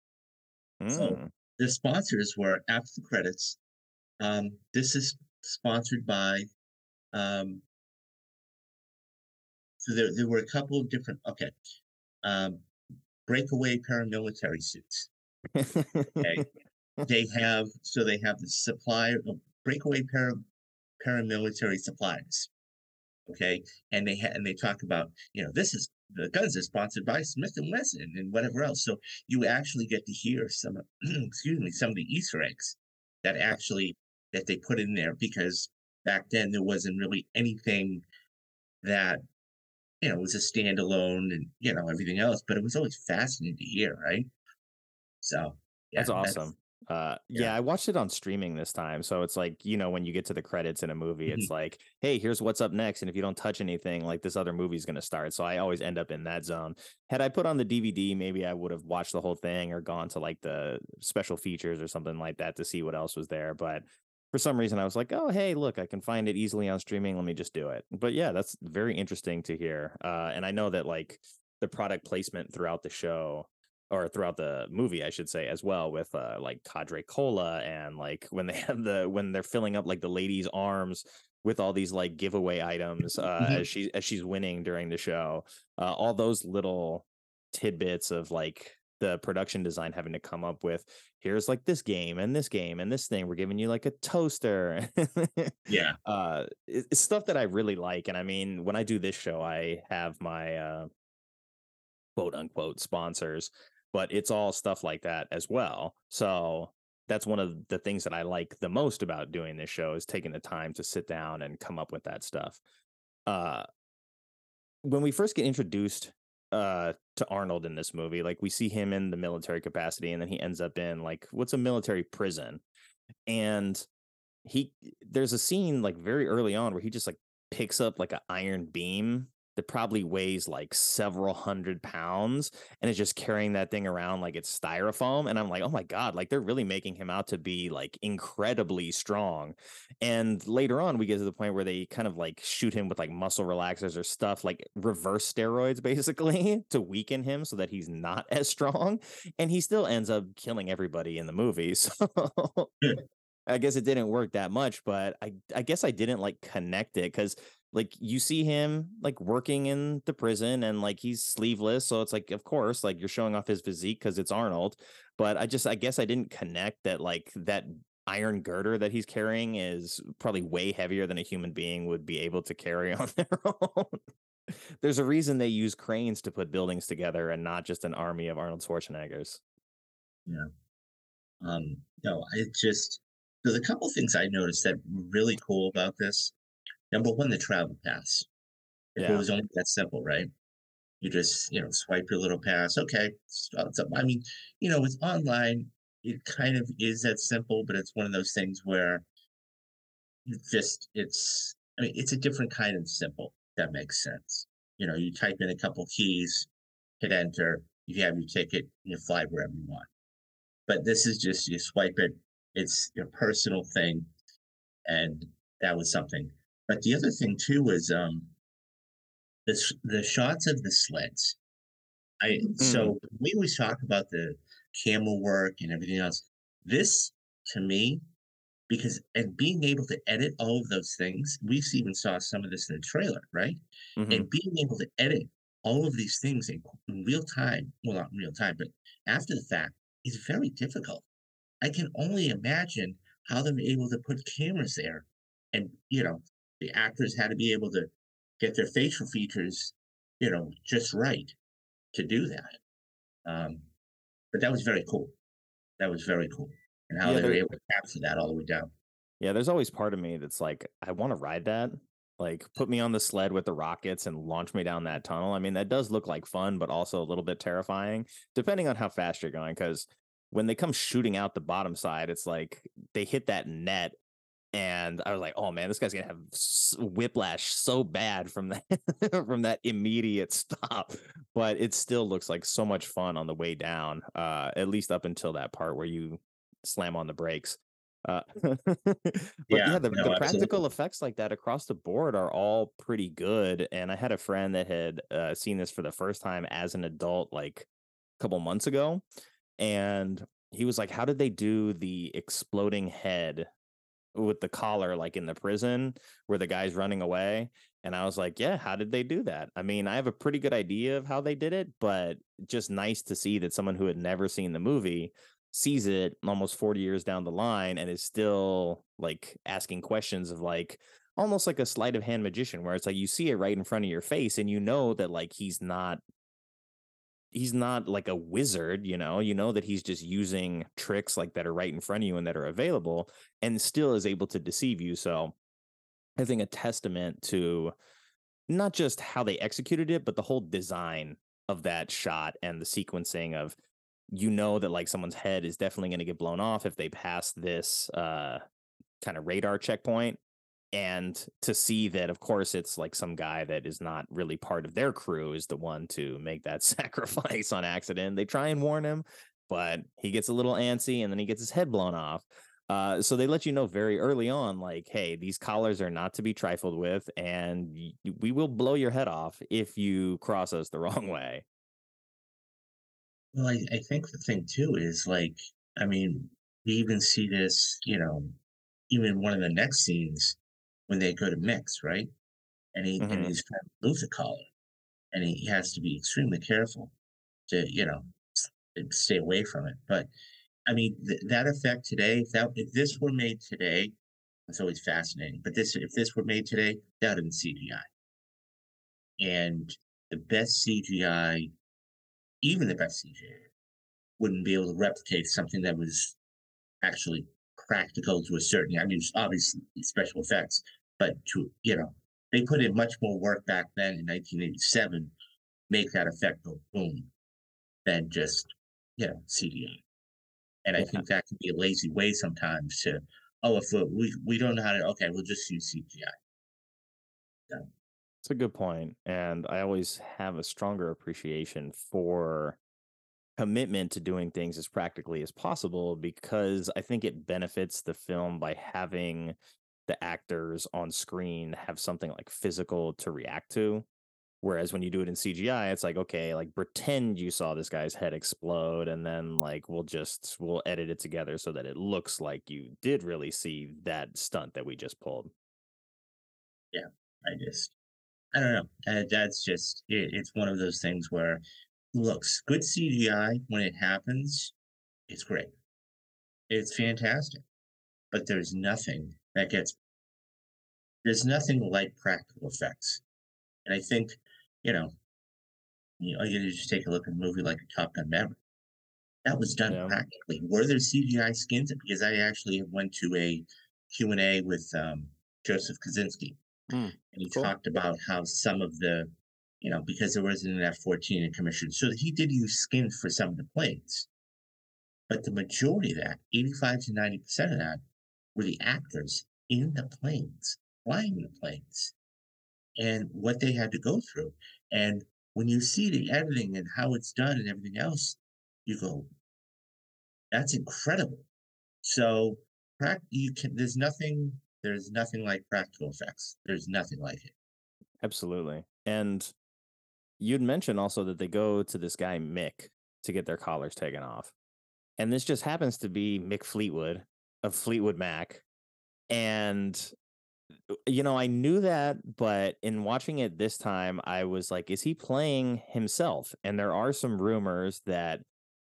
So Mm. the sponsors were after the credits. Um, this is sponsored by. Um, so there, there were a couple of different. Okay, um, breakaway paramilitary suits. Okay, they have so they have the supplier of breakaway para, paramilitary supplies. Okay, and they ha- and they talk about you know this is the guns are sponsored by Smith and Wesson and whatever else. So you actually get to hear some excuse me some of the Easter eggs that actually that they put in there because back then there wasn't really anything that you know was a standalone and you know everything else, but it was always fascinating to hear, right? So yeah, That's awesome. Uh, yeah. yeah. I watched it on streaming this time. So it's like, you know, when you get to the credits in a movie, Mm-hmm. it's like, hey, here's what's up next. And if you don't touch anything, like this other movie's going to start. So I always end up in that zone. Had I put on the DVD, maybe I would have watched the whole thing or gone to like the special features or something like that to see what else was there. But for some reason, I was like, oh, hey, look, I can find it easily on streaming. Let me just do it. But yeah, that's very interesting to hear. Uh, and I know that like the product placement throughout the show or throughout the movie, I should say, as well, with uh, like Cadre Cola and like when they have the when they're filling up like the lady's arms with all these like giveaway items uh, Mhm. as she as she's winning during the show, uh, all those little tidbits of like the production design having to come up with here's like this game and this game and this thing we're giving you like a toaster Yeah. uh it's stuff that i really like and i mean when i do this show i have my uh quote unquote sponsors but it's all stuff like that as well. So that's one of the things that i like the most about doing this show is taking the time to sit down and come up with that stuff. Uh when we first get introduced uh to Arnold in this movie like we see him in the military capacity and then he ends up in like what's a military prison. And he there's a scene like very early on where he just like picks up like an iron beam that probably weighs like several hundred pounds and is just carrying that thing around like it's styrofoam and i'm like oh my god like they're really making him out to be like incredibly strong. And later on we get to the point where they kind of like shoot him with like muscle relaxers or stuff like reverse steroids basically to weaken him so that he's not as strong and he still ends up killing everybody in the movie so hmm. I guess it didn't work that much, but I I guess I didn't like connect it because like you see him like working in the prison and like he's sleeveless, so it's like of course like you're showing off his physique because it's Arnold, but I just I guess I didn't connect that like that iron girder that he's carrying is probably way heavier than a human being would be able to carry on their own. There's a reason they use cranes to put buildings together and not just an army of Arnold Schwarzeneggers. yeah Um, no, I just there's a couple things I noticed that were really cool about this. Number one, the travel pass. If it was only that simple, right? You just, you know, swipe your little pass. Okay. Uh, up. I mean, you know, it's online. It kind of is that simple, but it's one of those things where it just it's I mean, it's a different kind of simple. That makes sense. You know, you type in a couple keys, hit enter, you have your ticket, you fly wherever you want. But this is just you swipe it, it's your personal thing, and that was something. But the other thing too was um the the shots of the sleds. I so we always talk about the camera work and everything else. This to me, because and being able to edit all of those things, we even saw some of this in the trailer, right? Mhm. And being able to edit all of these things in, in real time, well, not in real time, but after the fact, is very difficult. I can only imagine how they're able to put cameras there. And, you know, the actors had to be able to get their facial features, you know, just right to do that. Um, but that was very cool. That was very cool. And how Yeah, they were able to capture that all the way down. Yeah, there's always part of me that's like, I want to ride that. Like, put me on the sled with the rockets and launch me down that tunnel. I mean, that does look like fun, but also a little bit terrifying, depending on how fast you're going. Because when they come shooting out the bottom side, it's like they hit that net, and I was like, oh man, this guy's gonna have whiplash so bad from that from that immediate stop. But it still looks like so much fun on the way down. Uh, at least up until that part where you slam on the brakes. Uh, but yeah, Yeah, the, no, the practical effects like that across the board are all pretty good. And I had a friend that had uh, seen this for the first time as an adult, like a couple months ago, and he was like, "How did they do the exploding head with the collar, like in the prison where the guy's running away?" And I was like, "Yeah, how did they do that?" I mean, I have a pretty good idea of how they did it, but just nice to see that someone who had never seen the movie sees it almost 40 years down the line and is still like asking questions of like almost like a sleight of hand magician where it's like you see it right in front of your face and you know that like he's not he's not like a wizard you know you know that he's just using tricks like that are right in front of you and that are available and still is able to deceive you so i think a testament to not just how they executed it but the whole design of that shot and the sequencing of you know that like someone's head is definitely going to get blown off if they pass this uh kind of radar checkpoint and to see that of course it's like some guy that is not really part of their crew is the one to make that sacrifice on accident. They try and warn him but he gets a little antsy and then he gets his head blown off. Uh, so they let you know very early on like hey these collars are not to be trifled with and we will blow your head off if you cross us the wrong way. Well, I, I think the thing too is like, I mean, we even see this, you know, even one of the next scenes when they go to Mick's, right? And he Mhm. and he's trying to lose a collar, and he has to be extremely careful to, you know, stay away from it. But I mean, th- that effect today, if that if this were made today, it's always fascinating. But this, if this were made today, that would have CGI. And the best CGI even the best CGI wouldn't be able to replicate something that was actually practical to a certain. I mean, obviously special effects, but to you know, they put in much more work back then in 1987, make that effect go boom, than just you know CGI. And I think that can be a lazy way sometimes to, oh, if we we, we don't know how to, okay, we'll just use CGI. It's a good point, and I always have a stronger appreciation for commitment to doing things as practically as possible because I think it benefits the film by having the actors on screen have something like physical to react to. Whereas when you do it in CGI, it's like, okay, like pretend you saw this guy's head explode, and then like we'll just we'll edit it together so that it looks like you did really see that stunt that we just pulled. Yeah, I just, I don't know. Uh, that's just, it, it's one of those things where looks good CGI when it happens. It's great. It's fantastic. But there's nothing that gets, there's nothing like practical effects. And I think, you know, you know, you just take a look at a movie like a Top Gun Maverick. That was done Yeah. practically. Were there CGI skins? Because I actually went to a Q&A with um, Joseph Kosinski Hmm, and he cool. talked about how some of the, you know, because there wasn't an F fourteen in commission, so he did use skins for some of the planes, but the majority of that, eighty five to ninety percent of that, were the actors in the planes, flying the planes, and what they had to go through, and when you see the editing and how it's done and everything else, you go, that's incredible. So, you can. There's nothing. There's nothing like practical effects. There's nothing like it. Absolutely. And you'd mentioned also that they go to this guy Mick to get their collars taken off. And this just happens to be Mick Fleetwood of Fleetwood Mac. And uh, you know, I knew that, but in watching it this time, I was like, is he playing himself? And there are some rumors that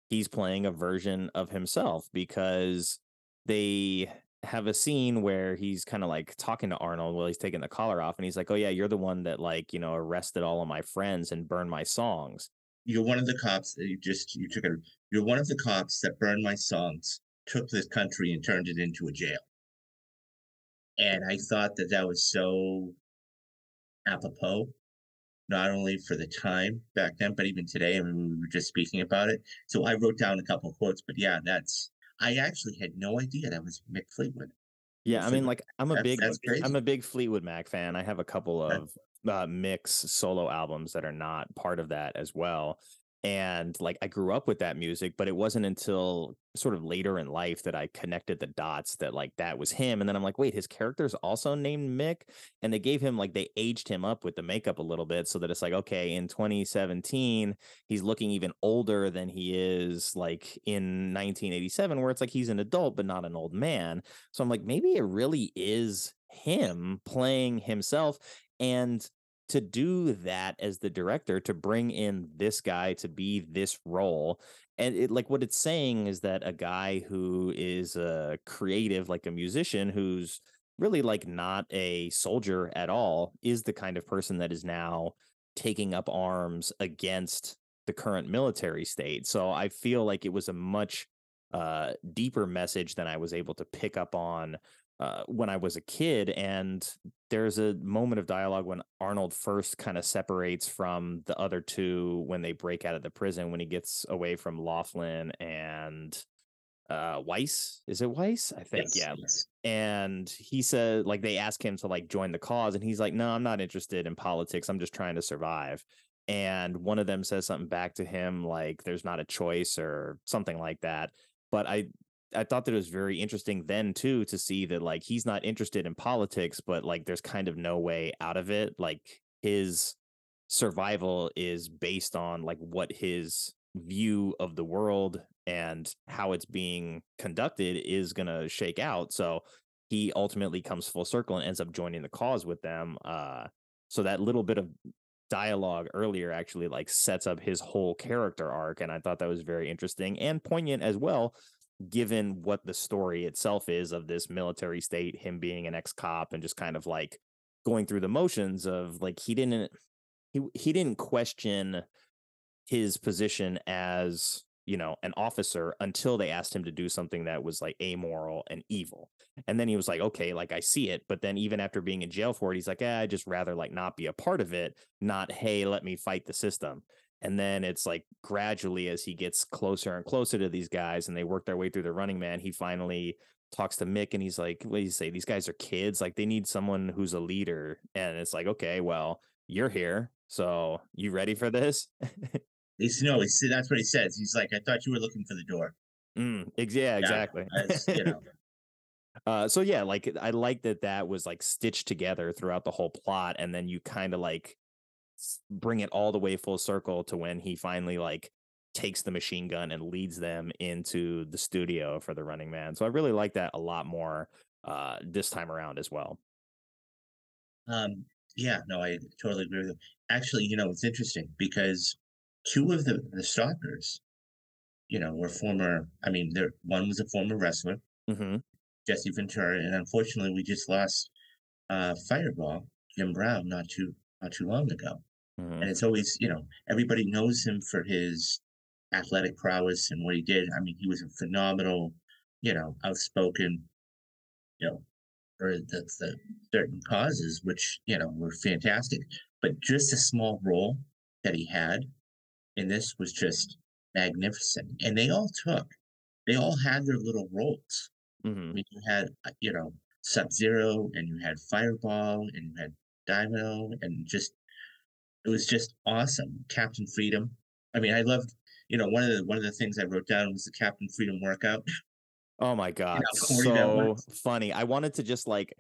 he's playing a version of himself because they have a scene where he's kind of like talking to Arnold while he's taking the collar off and he's like, "Oh yeah, you're the one that like, you know, arrested all of my friends and burned my songs." You're one of the cops that you just you took a you're one of the cops that burned my songs, took this country and turned it into a jail. And I thought that that was so apropos, not only for the time back then, but even today. I mean, we were just speaking about it. So I wrote down a couple of quotes, but yeah, that's I actually had no idea that was Mick Fleetwood. Yeah, I mean, like I'm a That's- big that's. I'm a big Fleetwood Mac fan. I have a couple of uh, Mick's solo albums that are not part of that as well. And like I grew up with that music, but it wasn't until sort of later in life that I connected the dots that like that was him. And then I'm like, wait, his character's also named Mick. And they gave him like they aged him up with the makeup a little bit so that it's like, okay, in 2017, he's looking even older than he is like in 1987, where it's like he's an adult, but not an old man. So I'm like, maybe it really is him playing himself. And to do that as the director, to bring in this guy to be this role. And it like what it's saying is that a guy who is a creative, like a musician who's really like not a soldier at all, is the kind of person that is now taking up arms against the current military state. So I feel like it was a much uh, deeper message than I was able to pick up on uh, when I was a kid. And there's a moment of dialogue when Arnold first kind of separates from the other two when they break out of the prison, when he gets away from Laughlin and uh Weiss. Is it Weiss? I think, Yes, yeah yes. and he said like they ask him to like join the cause and he's like no i'm not interested in politics i'm just trying to survive and one of them says something back to him like there's not a choice or something like that but i i thought that it was very interesting then too to see that like he's not interested in politics but like there's kind of no way out of it. Like his survival is based on like what his view of the world and how it's being conducted is going to shake out. So he ultimately comes full circle and ends up joining the cause with them uh so that little bit of dialogue earlier actually like sets up his whole character arc and i thought that was very interesting and poignant as well given what the story itself is of this military state him being an ex-cop and just kind of like going through the motions of like he didn't he he didn't question his position as you know an officer until they asked him to do something that was like amoral and evil. And then he was like okay like i see it. But then even after being in jail for it he's like eh, i just rather like not be a part of it not hey let me fight the system and then it's like gradually as he gets closer and closer to these guys and they work their way through the running man he finally talks to mick and he's like what do you say these guys are kids like they need someone who's a leader and it's like okay well you're here so you ready for this He's no, that's what he says. He's like, I thought you were looking for the door. Mm, ex- yeah, exactly. You know, uh, so yeah, like I like that that was like stitched together throughout the whole plot, and then you kind of like bring it all the way full circle to when he finally like takes the machine gun and leads them into the studio for the Running Man. So I really like that a lot more uh, this time around as well. um, yeah, no, I totally agree with you. Actually, you know, it's interesting because two of the the stalkers, you know, were former. I mean, there one was a former wrestler, hmm Jesse Ventura, and unfortunately, we just lost uh, Fireball Jim Brown not too not too long ago. hmm And it's always, you know, everybody knows him for his athletic prowess and what he did. I mean, he was a phenomenal, you know, outspoken, you know, for the, the certain causes, which, you know, were fantastic. But just a small role that he had in this was just magnificent. And they all took, they all had their little roles. hmm I mean, you had, uh, you know, Sub Zero and you had Fireball and you had Dynamo and just, it was just awesome. Captain Freedom. I mean, I loved, you know, one of the one of the things I wrote down was the Captain Freedom workout. Oh my god, corny that so funny. I wanted to just like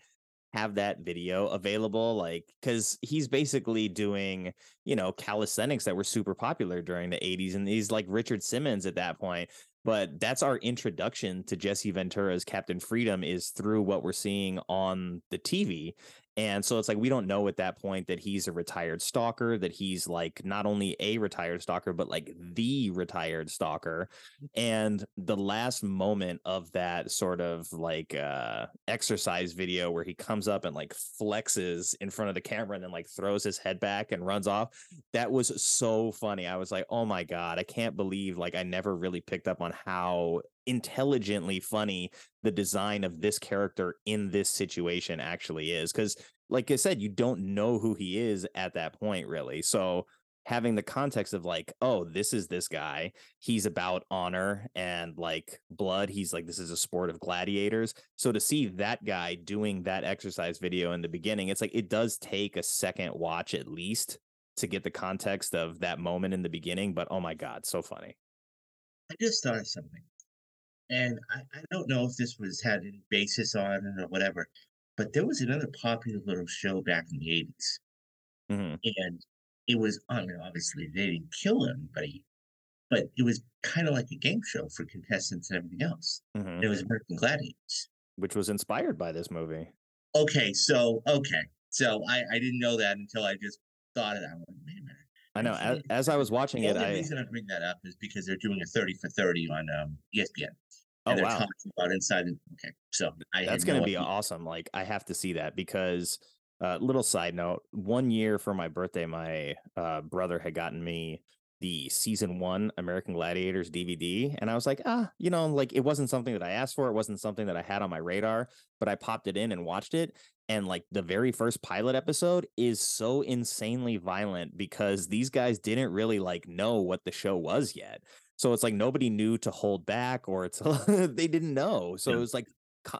have that video available like cuz he's basically doing, you know, calisthenics that were super popular during the 80s and he's like Richard Simmons at that point. But that's our introduction to Jesse Ventura's Captain Freedom is through what we're seeing on the TV And so it's like we don't know at that point that he's a retired stalker, that he's like not only a retired stalker, but like the retired stalker. And the last moment of that sort of like uh exercise video where he comes up and like flexes in front of the camera and then like throws his head back and runs off, that was so funny. I was like, oh my God, I can't believe like I never really picked up on how intelligently funny the design of this character in this situation actually is because like i said you don't know who he is at that point really. So having the context of like oh this is this guy. He's about honor and like blood. He's like this is a sport of gladiators. So to see that guy doing that exercise video in the beginning it's like it does take a second watch at least to get the context of that moment in the beginning but oh my god so funny. I just thought of something. And I, I don't know if this was had any basis on it or whatever, but there was another popular little show back in the 80s. Mhm. And it was, I mean, obviously they didn't kill anybody, but it was kind of like a game show for contestants and everything else. Mhm. It was American Gladiators. which was inspired by this movie Okay, so, okay. So I, I didn't know that until I just thought of that. Like, wait a minute. i know as, as i was watching The it only i reason I bring that up is because they're doing a 30 for 30 on um, ESPN. Oh And they're wow talking about inside. the- Okay, so I That's going to no be idea. awesome. Like I have to see that because uh little side note, one year for my birthday my uh brother had gotten me the season 1 American Gladiators DVD and I was like, "Ah, you know, like it wasn't something that I asked for, it wasn't something that I had on my radar, but I popped it in and watched it and like the very first pilot episode is so insanely violent because these guys didn't really like know what the show was yet. So it's like nobody knew to hold back or it's they didn't know. So Yeah. it was like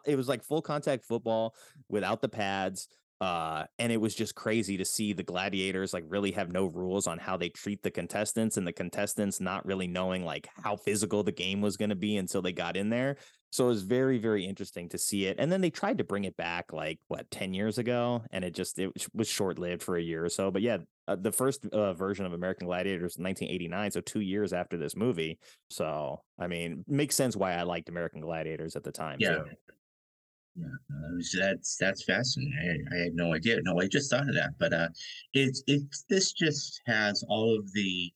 it was like full contact football without the pads uh and it was just crazy to see the gladiators like really have no rules on how they treat the contestants and the contestants not really knowing like how physical the game was going to be until they got in there so it was very very interesting to see it and then they tried to bring it back like what 10 years ago and it just it was short lived for a year or so but yeah uh, the first uh, version of american gladiators in 1989 so 2 years after this movie so i mean makes sense why i liked american gladiators at the time Yeah. too. Yeah, uh, was- that's that's fascinating. I, I had no idea. No, I just thought of that, but uh, it's it's this just has all of the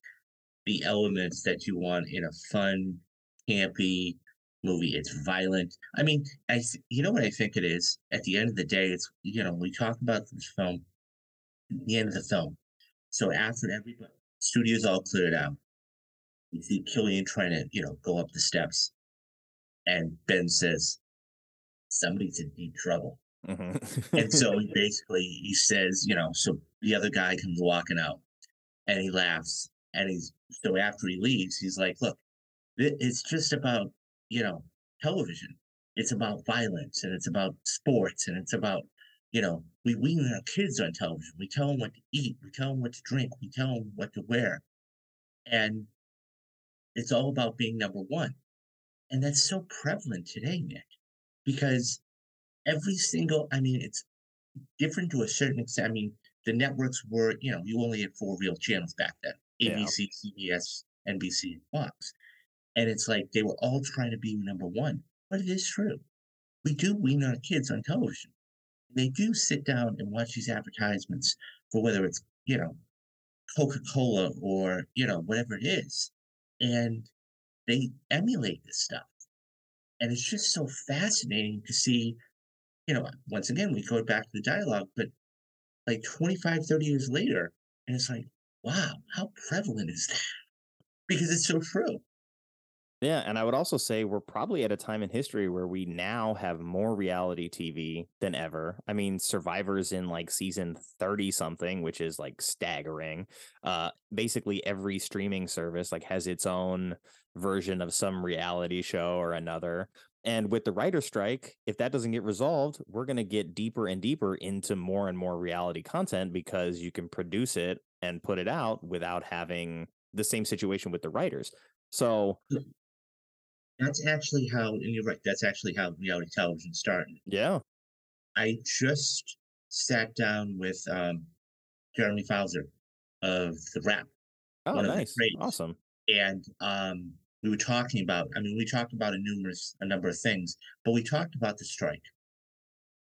the elements that you want in a fun, campy movie. It's violent. I mean, I you know what I think it is. At the end of the day, it's you know we talk about this film. The end of the film. So after everybody, studio's all cleared out. You see Killian trying to you know go up the steps, and Ben says, "Somebody's in deep trouble." Mhm. And so he basically he says, you know, so the other guy comes walking out and he laughs. And he's so after he leaves, he's like, look, it's just about, you know, television. It's about violence and it's about sports and it's about, you know, we wean our kids on television. We tell them what to eat, we tell them what to drink, we tell them what to wear. And it's all about being number one. And that's so prevalent today, Nick, because every single i mean it's different to a certain extent i mean the networks were you know you only had four real channels back then Yeah. abc cbs nbc and fox and it's like they were all trying to be number one but it is true we do wean our kids on television they do sit down and watch these advertisements for whether it's you know coca-cola or you know whatever it is and they emulate this stuff and it's just so fascinating to see you know, once again, we go back to the dialogue, but like 25, 30 years later, and it's like, wow, how prevalent is that? Because it's so true. Yeah, and I would also say we're probably at a time in history where we now have more reality TV than ever. I mean, Survivor's in like season 30 something, which is like staggering. Uh basically every streaming service like has its own version of some reality show or another. And with the writer strike, if that doesn't get resolved, we're going to get deeper and deeper into more and more reality content because you can produce it and put it out without having the same situation with the writers. So, That's actually how, and you're right, that's actually how reality television started. yeah. I just sat down with um, Jeremy Fowler of TheWrap, Oh, nice. Awesome. and um, we were talking about, I mean, we talked about a numerous, a number of things, but we talked about the strike.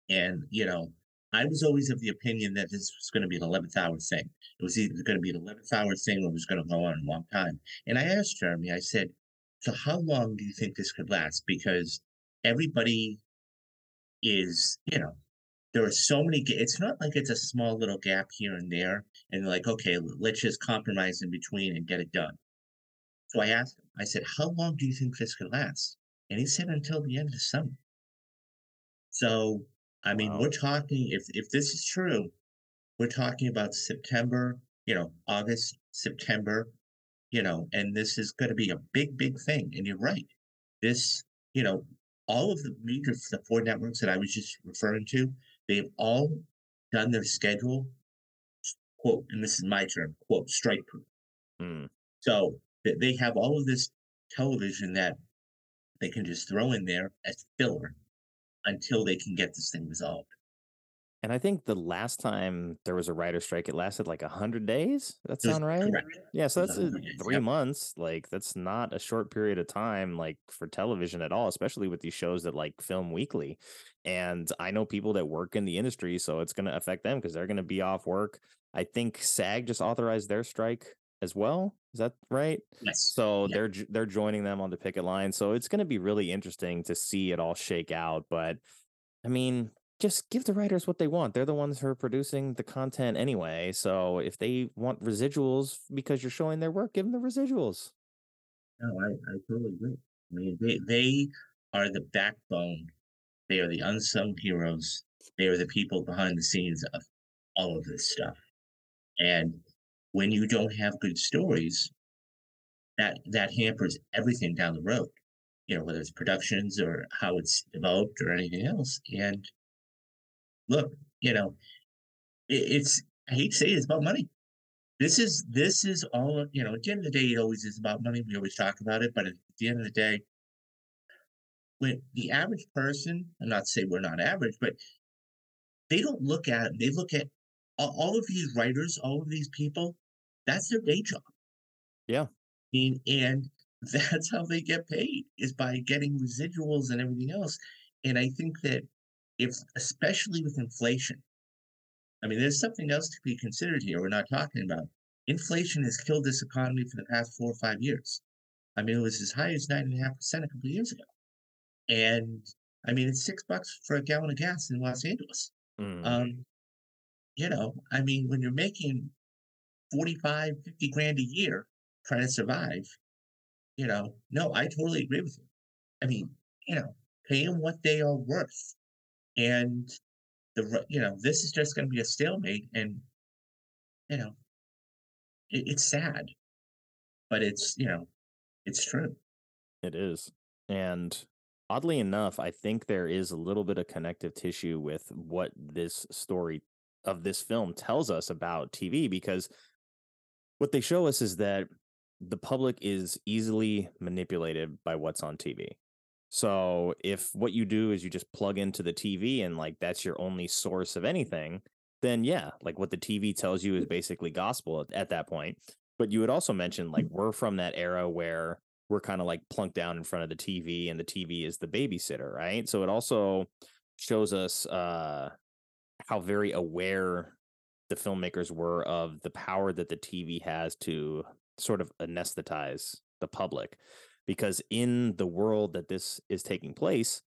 And, you know, I was always of the opinion that this was going to be an 11th hour thing. It was either going to be an 11th hour thing or it was going to go on a long time. And I asked Jeremy, I said, so how long do you think this could last? Because everybody is, you know, there are so many. ga- It's not like it's a small little gap here and there, and like, okay, let's just compromise in between and get it done. So I asked him. I said, how long do you think this could last? And he said until the end of summer. So I mean, Wow. we're talking if if this is true, we're talking about September, you know, August, September, you know, and this is going to be a big, big thing. And you're right. This, you know, all of the major the four networks that I was just referring to, they've all done their schedule, quote, and this is my term, quote, strike proof. Hmm. So that they have all of this television that they can just throw in there as filler until they can get this thing resolved. And I think the last time there was a writer strike, it lasted like a hundred days. That sound right? correct. Yeah, so that's uh, three yep. months. Like that's not a short period of time, like for television at all, especially with these shows that like film weekly. And I know people that work in the industry, so it's going to affect them because they're going to be off work. I think SAG just authorized their strike as well. Is that right? Yes. So Yeah. they're they're joining them on the picket line. So it's going to be really interesting to see it all shake out. But I mean, just give the writers what they want. They're the ones who are producing the content anyway. So if they want residuals because you're showing their work, give them the residuals. No, I, I totally agree. I mean, they they are the backbone. They are the unsung heroes. They are the people behind the scenes of all of this stuff. And when you don't have good stories, that that hampers everything down the road. You know, whether it's productions or how it's developed or anything else. And look, you know, it, it's I hate to say it, it's about money. This is this is all you know. At the end of the day, it always is about money. We always talk about it, but at the end of the day, when the average person, I'm not saying we're not average, but they don't look at it. They look at all, all of these writers, all of these people. That's their day job. Yeah. I mean, and that's how they get paid is by getting residuals and everything else. And I think that if, especially with inflation, I mean, there's something else to be considered here. We're not talking about inflation has killed this economy for the past four or five years. I mean, it was as high as nine and a half percent a couple of years ago, and I mean, it's six bucks for a gallon of gas in Los Angeles. Mm. Um, you know, I mean, when you're making 45, 50 grand a year trying to survive, you know, no, I totally agree with you. I mean, you know, pay them what they are worth. And the, you know, this is just going to be a stalemate. And, you know, it, it's sad, but it's, you know, it's true. It is. And oddly enough, I think there is a little bit of connective tissue with what this story of this film tells us about TV because what they show us is that the public is easily manipulated by what's on TV. So if what you do is you just plug into the TV and like that's your only source of anything, then yeah, like what the TV tells you is basically gospel at, at that point. But you would also mention like we're from that era where we're kind of like plunked down in front of the TV and the TV is the babysitter, right? So it also shows us uh how very aware the filmmakers were of the power that the TV has to sort of anesthetize the public because in the world that this is taking place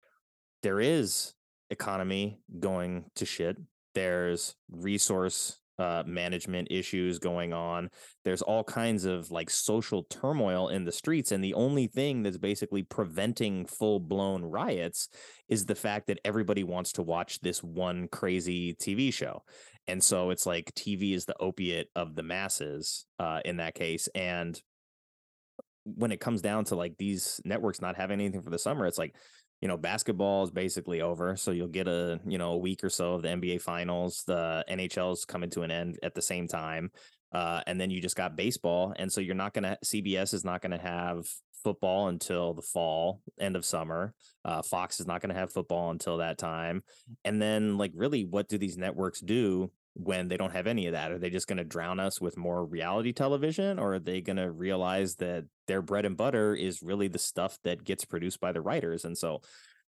there is economy going to shit there's resource uh, management issues going on there's all kinds of like social turmoil in the streets and the only thing that's basically preventing full-blown riots is the fact that everybody wants to watch this one crazy tv show. And so it's like tv is the opiate of the masses uh, in that case and when it comes down to like these networks not having anything for the summer it's like you know basketball is basically over so you'll get a you know a week or so of the nba finals the nhl's coming to an end at the same time uh, and then you just got baseball and so you're not gonna cbs is not gonna have football until the fall end of summer uh, fox is not gonna have football until that time and then like really what do these networks do when they don't have any of that? Are they just going to drown us with more reality television or are they going to realize that their bread and butter is really the stuff that gets produced by the writers? And so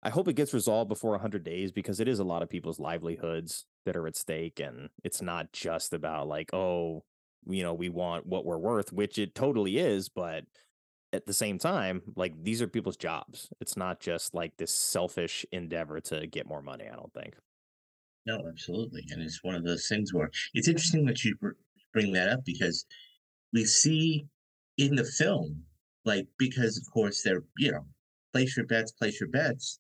I hope it gets resolved before 100 days because it is a lot of people's livelihoods that are at stake and it's not just about like oh you know we want what we're worth which it totally is but at the same time like these are people's jobs it's not just like this selfish endeavor to get more money i don't think No, absolutely. And it's one of those things where it's interesting that you br- bring that up because we see in the film, like, because of course they're, you know, place your bets, place your bets.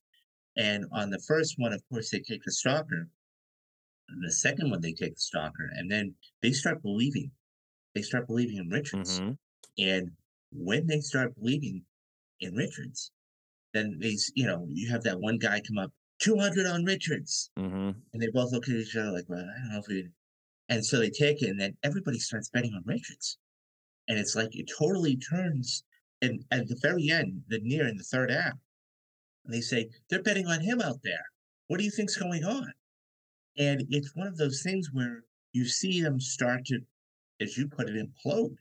And on the first one, of course, they take the stalker. And the second one, they take the stalker. And then they start believing. They start believing in Richards. Mhm. And when they start believing in Richards, then they, you know, you have that one guy come up, 200 on Richards. Mhm. And they both look at each other like, well, I don't know if we. And so they take it, and then everybody starts betting on Richards. And it's like it totally turns. And at the very end, the near in the third act, they say, they're betting on him out there. What do you think's going on? And it's one of those things where you see them start to, as you put it, implode.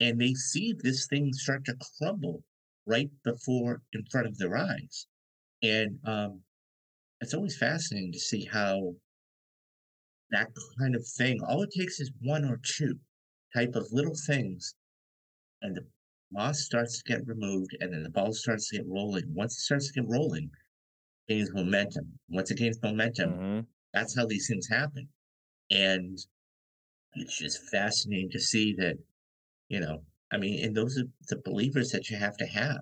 And they see this thing start to crumble right before in front of their eyes. And um, it's always fascinating to see how that kind of thing, all it takes is one or two type of little things, and the moss starts to get removed, and then the ball starts to get rolling. Once it starts to get rolling, it gains momentum. Once it gains momentum, Mhm. that's how these things happen. And it's just fascinating to see that, you know, I mean, and those are the believers that you have to have.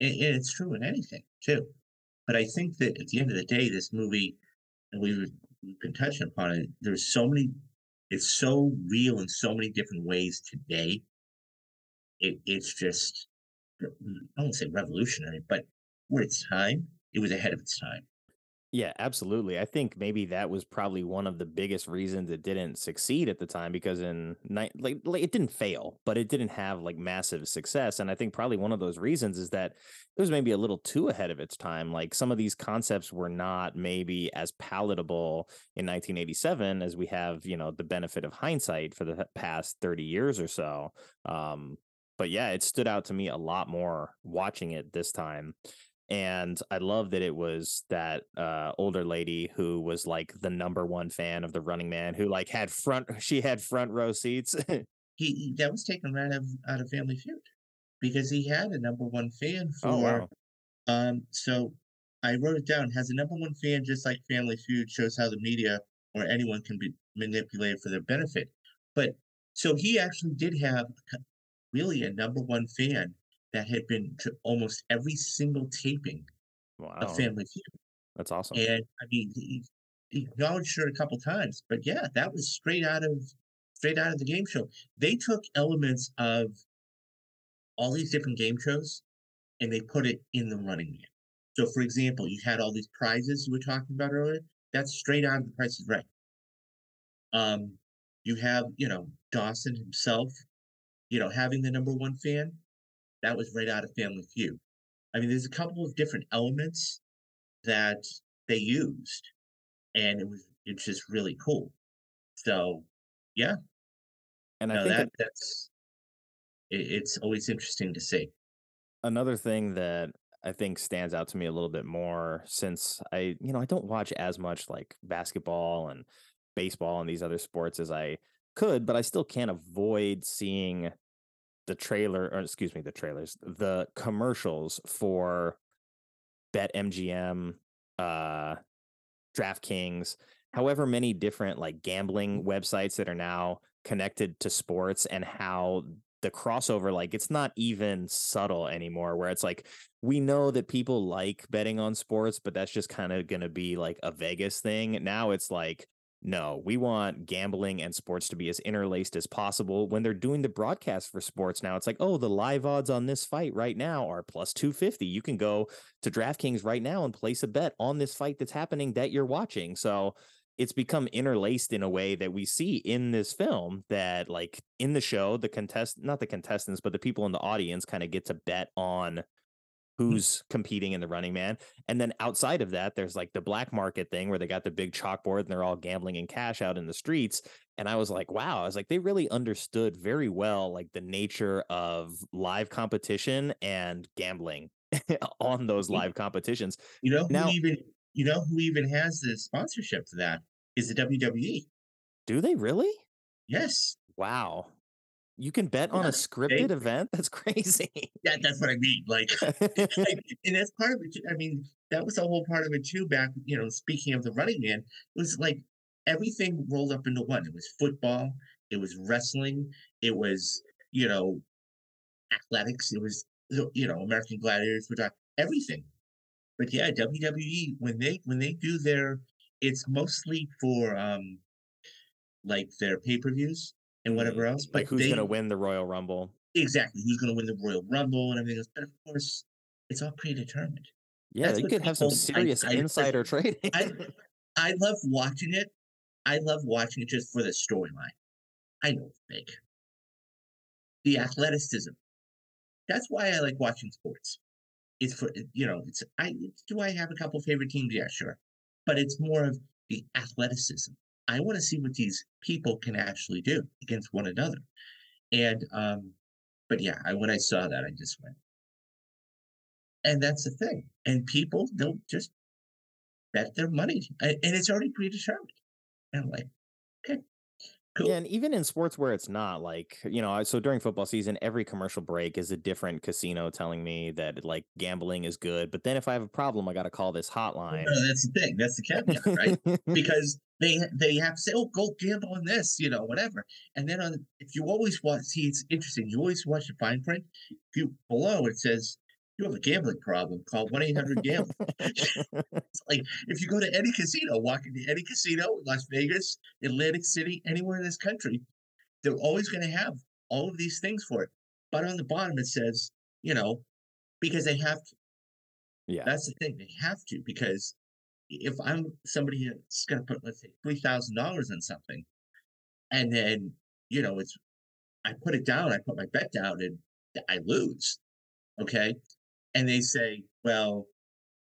And, and it's true in anything, too. But I think that at the end of the day, this movie, and we we've been touching upon it, there's so many, it's so real in so many different ways today. It, it's just, I won't say revolutionary, but for its time, it was ahead of its time. Yeah, absolutely. I think maybe that was probably one of the biggest reasons it didn't succeed at the time because in like, like it didn't fail, but it didn't have like massive success. And I think probably one of those reasons is that it was maybe a little too ahead of its time. Like some of these concepts were not maybe as palatable in 1987 as we have, you know, the benefit of hindsight for the past 30 years or so. Um, but yeah, it stood out to me a lot more watching it this time and I love that it was that uh, older lady who was like the number one fan of the Running Man, who like had front, she had front row seats. He, that was taken right out of out of Family Feud because he had a number one fan for oh wow! um so I wrote it down has a number one fan just like Family Feud shows how the media or anyone can be manipulated for their benefit. But so he actually did have really a number one fan that had been to almost every single taping Wow, of Family Feud. that's awesome. And I mean, he, he acknowledged her a couple times, but yeah, that was straight out of straight out of the game show. They took elements of all these different game shows and they put it in the Running Man. So, for example, you had all these prizes you were talking about earlier. That's straight out of The Price is Right. Um, you have, you know, Dawson himself, you know, having the number one fan. That was right out of Family Feud. I mean, there's a couple of different elements that they used, and it was it's just really cool. So, yeah, and I no, think that that's it, it's always interesting to see. another thing that I think stands out to me a little bit more since I, you know, I don't watch as much like basketball and baseball and these other sports as I could, but I still can't avoid seeing the trailer or excuse me, the trailers, the commercials for Bet MGM, uh DraftKings, however many different like gambling websites that are now connected to sports and how the crossover like it's not even subtle anymore where it's like we know that people like betting on sports but that's just kind of going to be like a Vegas thing. Now it's like no we want gambling and sports to be as interlaced as possible. When they're doing the broadcast for sports now it's like oh the live odds on this fight right now are plus 250 you can go to DraftKings right now and place a bet on this fight that's happening that you're watching. So it's become interlaced in a way that we see in this film that like in the show the contest not the contestants but the people in the audience kind of get to bet on Mm. who's competing in the running man and then outside of that there's like the black market thing where they got the big chalkboard and they're all gambling in cash out in the streets and i was like wow i was like they really understood very well like the nature of live competition and gambling on those live competitions You know who Now- even you know who even has the sponsorship for that is the WWE. Do they really? Yes. Wow. You can bet on a scripted event? That's crazy. Yeah, that's what I mean. Like, like, and that's part of it. too. I mean, that was the whole part of it too. Back, you know, speaking of the Running Man, it was like everything rolled up into one. It was football, it was wrestling, it was you know, athletics. It was you know, American Gladiators. Which are everything. But yeah, WWE when they when they do their, it's mostly for um, like their pay per views and whatever mm-hmm. else. like but who's gonna win the Royal Rumble? exactly who's going to win the Royal Rumble and everything else. But of course, it's all predetermined. Yeah, That's you what could have some people- I- serious I- insider trading. I I love watching it. I love watching it just for the storyline. I know it's fake. The athleticism. That's why I like watching sports. It's for you know. It's I. Do I have a couple favorite teams? Yeah, sure. But it's more of the athleticism. I want to see what these people can actually do against one another. And um, but yeah, I, when I saw that, I just went. And that's the thing. And people don't just bet their money, and it's already predetermined. And I'm like, okay, cool. Yeah, and even in sports where it's not like, you know, so during football season, every commercial break is a different casino telling me that like gambling is good. But then if I have a problem, I got to call this hotline. No, that's the thing. That's the caveat, right? because they they have to say, "Oh, go gamble on this," you know, whatever. And then on, if you always watch, see, it's interesting. You always watch the fine print. If you below it says you have a gambling problem, call one eight hundred gamble. Like if you go to any casino, walk into any casino, in Las Vegas, Atlantic City, anywhere in this country, they're always going to have all of these things for it. But on the bottom it says, you know, because they have to. yeah. That's the thing. They have to because if I'm somebody that's going to put, let's say, three thousand dollars on something, and then you know it's, I put it down, I put my bet down, and I lose. Okay, and they say, well,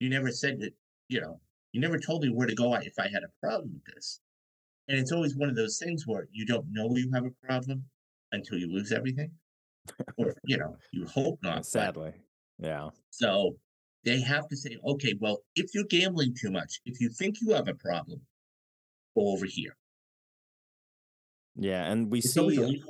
you never said that. You know, you never told me where to go if I had a problem with this. And it's always one of those things where you don't know you have a problem until you lose everything, or you know, you hope not. but- Sadly. Yeah. so they have to say, okay, well, if you're gambling too much, if you think you have a problem, go over here. Yeah. And we It's see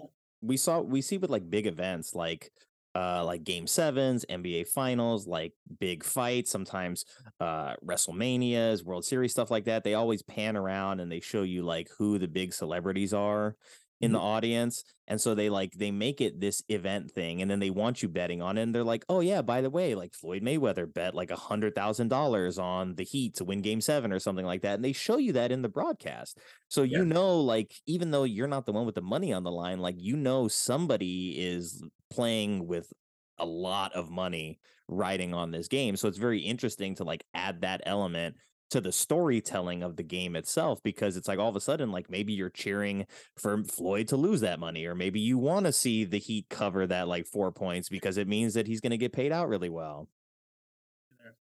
we saw we see with like big events like uh like game sevens nba finals like big fights sometimes uh wrestlemanias world series stuff like that they always pan around and they show you like who the big celebrities are in the mm-hmm. audience and so they like they make it this event thing and then they want you betting on it and they're like oh yeah by the way like floyd mayweather bet like a hundred thousand dollars on the heat to win game seven or something like that and they show you that in the broadcast so Yeah. you know, like, even though you're not the one with the money on the line, like, you know, somebody is playing with a lot of money riding on this game. So it's very interesting to like add that element to the storytelling of the game itself because it's like all of a sudden, like, maybe you're cheering for Floyd to lose that money, or maybe you want to see the Heat cover that like four points because it means that he's going to get paid out really well.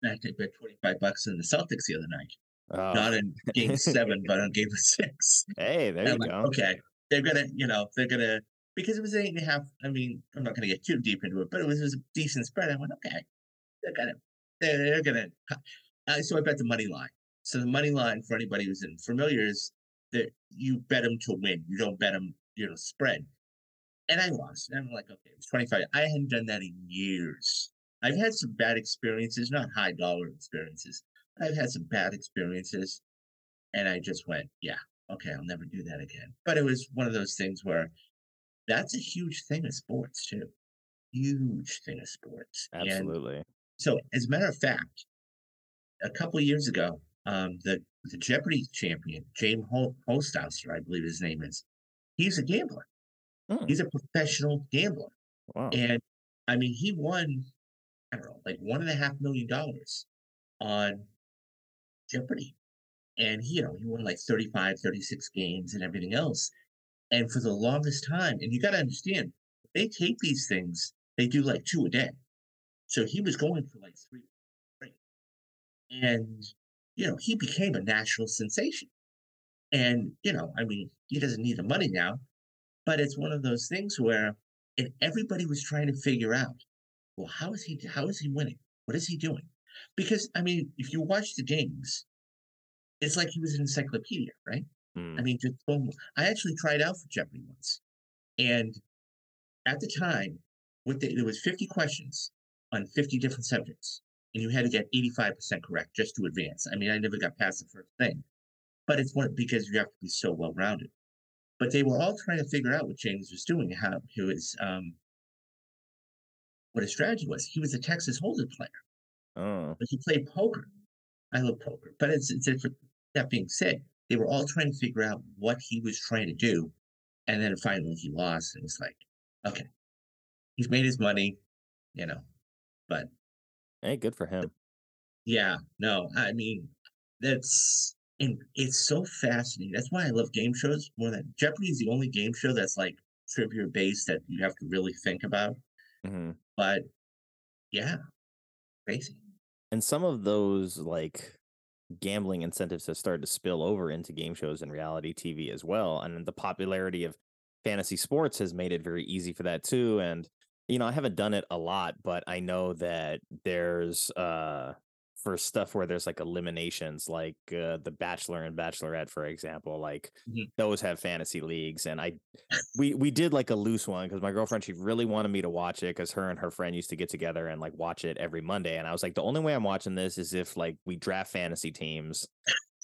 In fact, I bet 25 bucks in the Celtics the other night. Oh, Not in game seven, but on game six. hey, there And you I'm like, go. okay, they're going to, you know, they're going to, because it was eight and a half. I mean, I'm not going to get too deep into it, but it was, it was a decent spread. I went, okay, they're going to, they're, they're going to. Uh, so I bet the money line. So the money line for anybody who's in familiar is that you bet them to win. You don't bet them, you know, spread. And I lost. And I'm like, okay, it was 25. I hadn't done that in years. I've had some bad experiences, not high dollar experiences. I've had some bad experiences. And I just went, yeah, okay, I'll never do that again. But it was one of those things where that's a huge thing of sports, too. Huge thing of sports. And Absolutely. so, as a matter of fact, a couple years ago, um, the the Jeopardy champion, James Ho- Hostauser, I believe his name is, he's a gambler. Hmm. He's a professional gambler, Wow. and I mean, he won, I don't know, like one and a half million dollars on Jeopardy, and he, you know, he won like 35, 36 games and everything else. And for the longest time, and you got to understand, they take these things, they do like two a day. So he was going for like three. And, you know, he became a national sensation. And, you know, I mean, he doesn't need the money now, but it's one of those things where and everybody was trying to figure out, well, how is he how is he winning? What is he doing? Because I mean, if you watch the games, it's like he was an encyclopedia, right? Mm. I mean, just boom. I actually tried out for Jeopardy once, and at the time, what they, there was fifty questions on fifty different subjects, and you had to get eighty-five percent correct just to advance. I mean, I never got past the first thing, but it's one because you have to be so well-rounded. But they were all trying to figure out what James was doing, how he was, um, what his strategy was. He was a Texas Hold'em player Oh. but he played poker. I love poker, but it's, it's different. That being said, they were all trying to figure out what he was trying to do, and then finally he lost. And it's like, okay, he's made his money, you know. But Hey, good for him. yeah, no, I mean, that's and it's so fascinating. That's why I love game shows more than Jeopardy is the only game show that's like trivia based that you have to really think about. hmm But yeah, crazy. And some of those like gambling incentives have started to spill over into game shows and reality TV as well. And the popularity of fantasy sports has made it very easy for that too. And you know, I haven't done it a lot, but I know that there's uh for stuff where there's like eliminations like uh, the bachelor and bachelorette for example like Mhm. those have fantasy leagues and i we we did like a loose one because my girlfriend she really wanted me to watch it because her and her friend used to get together and like watch it every monday and i was like the only way i'm watching this is if like we draft fantasy teams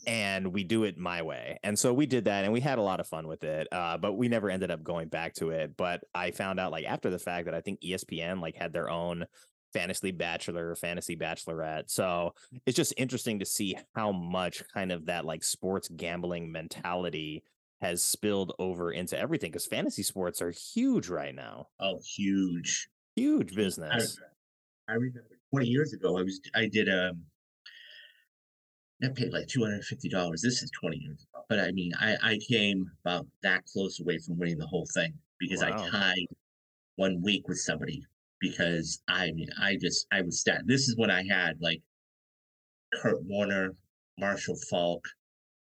and we do it my way. And so we did that and we had a lot of fun with it uh, but we never ended up going back to it. But i found out like after the fact that i think espn like had their own fantasy bachelor fantasy bachelorette. So it's just interesting to see how much kind of that like sports gambling mentality has spilled over into everything because fantasy sports are huge right now. Oh, huge. huge I- business. I remember 20 years ago, I was I did um I paid like two hundred and fifty dollars. This is 20 years ago. But I mean I, I came about that close away from winning the whole thing because Wow. I tied one week with somebody because I mean I just I was stat this is when I had like Kurt Warner, Marshall Faulk,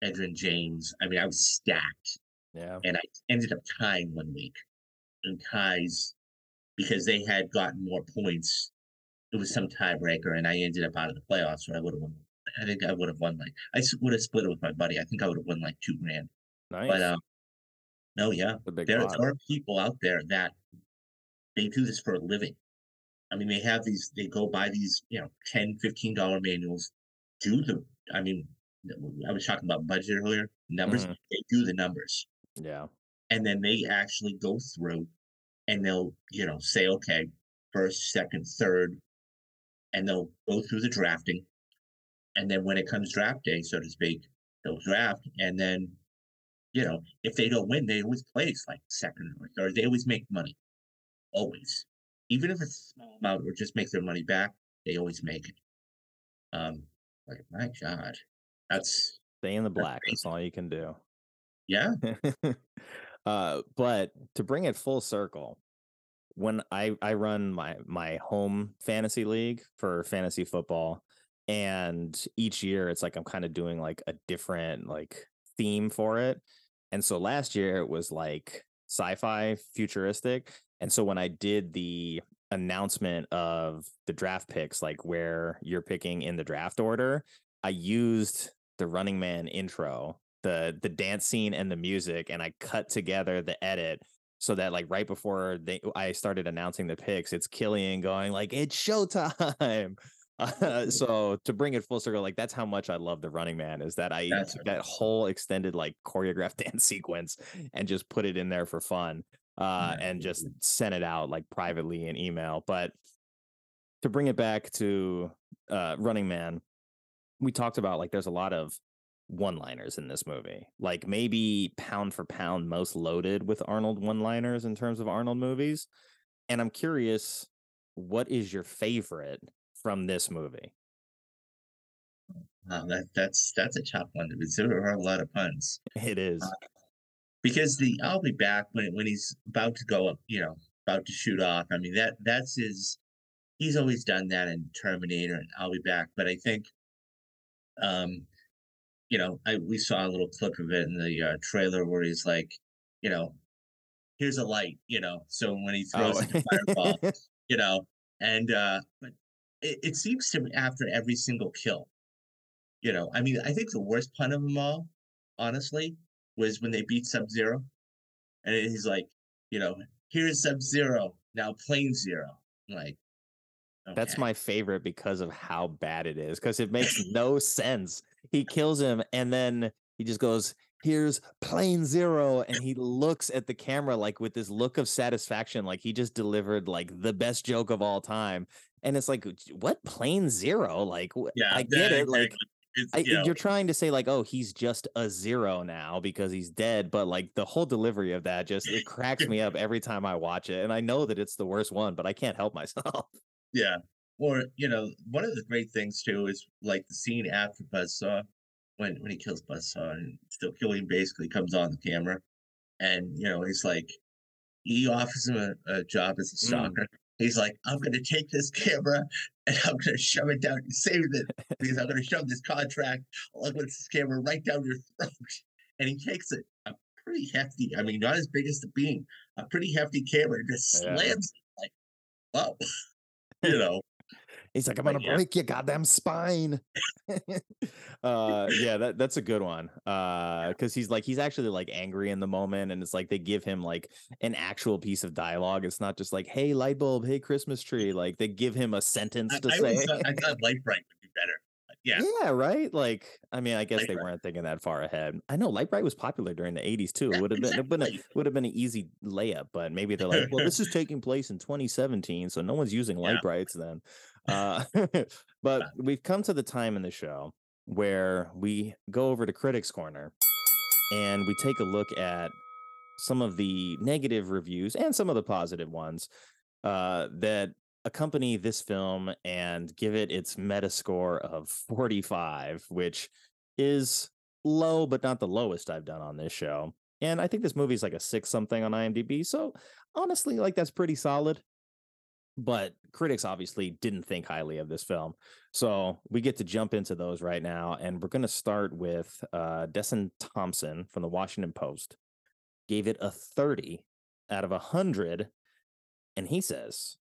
Edgerrin James. I mean I was stacked yeah and I ended up tying one week in ties because they had gotten more points. It was some tiebreaker, and I ended up out of the playoffs, or I would have won. I think I would have won like I would have split it with my buddy. I think I would have won like two grand. nice But um, no, yeah, there, there are people out there that they do this for a living. I mean, they have these. They go buy these, you know, 10 dollar manuals. Do the. I mean, I was talking about budget earlier. Numbers. Mhm. They do the numbers yeah and then they actually go through and they'll you know say okay first second third and they'll go through the drafting and then when it comes draft day so to speak they'll draft and then you know if they don't win they always place like second or third. They always make money. Always. Even if it's a small amount or just make their money back they always make it. Um like my god. That's stay in the That's black that's all you can do. Yeah. Uh, but to bring it full circle, when I I run my my home fantasy league for fantasy football, and each year it's like I'm kind of doing like a different like theme for it. And so last year it was like sci-fi futuristic. And so when I did the announcement of the draft picks, like where you're picking in the draft order, I used the running man intro, the the dance scene and the music, and I cut together the edit so that like right before they I started announcing the picks, it's Killian going like it's showtime. Uh, so to bring it full circle, like that's how much I love the Running Man is that I That's took that whole extended like choreographed dance sequence and just put it in there for fun, uh, and just sent it out like privately in email. But to bring it back to uh, Running Man, we talked about like there's a lot of one liners in this movie. Like maybe pound for pound most loaded with Arnold one liners in terms of Arnold movies. And I'm curious, what is your favorite from this movie? Wow, that that's that's a tough one there are a lot of puns. It is. Because the I'll be back when when he's about to go up, you know, about to shoot off. I mean that that's his. He's always done that in Terminator and I'll be back. But I think, um, you know, I we saw a little clip of it in the uh, trailer where he's like, you know, here's a light, you know. So when he throws Oh. it to fireball, you know, and uh, but it, it seems to me after every single kill, you know, I mean, I think the worst pun of them all, honestly, was when they beat Sub Zero, and he's like, you know, here's Sub Zero now, Plain Zero. I'm like, That's my favorite because of how bad it is. Because it makes no sense. He kills him and then he just goes, Here's plain zero. And he looks at the camera like with this look of satisfaction, like he just delivered like the best joke of all time. And it's like, what plain zero? Like, yeah, I get it. Like. I, you you're trying to say like, oh, he's just a zero now because he's dead, but like the whole delivery of that just it cracks me up every time I watch it, and I know that it's the worst one, but I can't help myself. Yeah. Or, you know, one of the great things too is like the scene after Buzzsaw, when when he kills Buzzsaw and Still Killian basically comes on the camera. And, you know, he's like he offers him a, a job as a Mm. He's like, I'm gonna take this camera and I'm gonna shove it down and save it because I'm gonna shove this contract along with this camera right down your throat. And he takes it a pretty hefty, I mean, not as big as the beam, a pretty hefty camera and just Yeah. slams it like, wow. you know. He's like, I'm gonna break your goddamn spine. uh yeah that that's a good one uh because he's like he's actually like angry in the moment and it's like they give him like an actual piece of dialogue. It's not just like hey light bulb hey christmas tree like they give him a sentence I, to I, say. thought, I thought Lite-Brite would be better. Yeah, yeah right? Like i mean i guess Light they Bright. weren't thinking that far ahead. I know Lite-Brite was popular during the 80s too. Yeah, it would have been it would have would have been an easy layup but maybe they're like well this is taking place in 2017 so no one's using light Yeah. brights then uh but we've come to the time in the show where we go over to critics corner and we take a look at some of the negative reviews and some of the positive ones uh, that accompany this film and give it its meta score of 45 which is low but not the lowest i've done on this show. And i think this movie's like a six something on imdb so honestly like that's pretty solid but critics obviously didn't think highly of this film. So we get to jump into those right now and we're going to start with uh Desson Thomson from the washington post gave it a 30 out of 100 and he says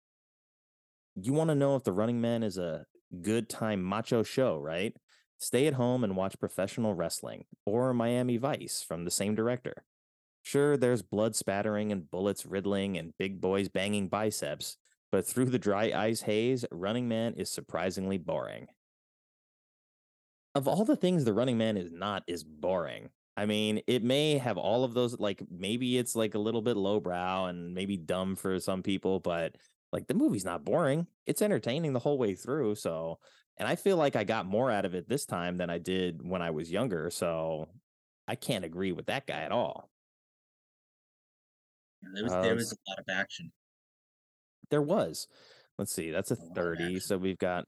you want to know if the running man is a good time macho show right? Stay at home and watch professional wrestling or miami vice from the same director. Sure, there's blood spattering and bullets riddling and big boys banging biceps, but through the dry ice haze, Running Man is surprisingly boring. Of all the things the Running Man is not is boring. I mean, it may have all of those like maybe it's like a little bit lowbrow and maybe dumb for some people, but like the movie's not boring. It's entertaining the whole way through, so and I feel like I got more out of it this time than I did when I was younger, so I can't agree with that guy at all. there was Uh, there was a lot of action. There was. Let's see. That's a A lot of 30. So we've got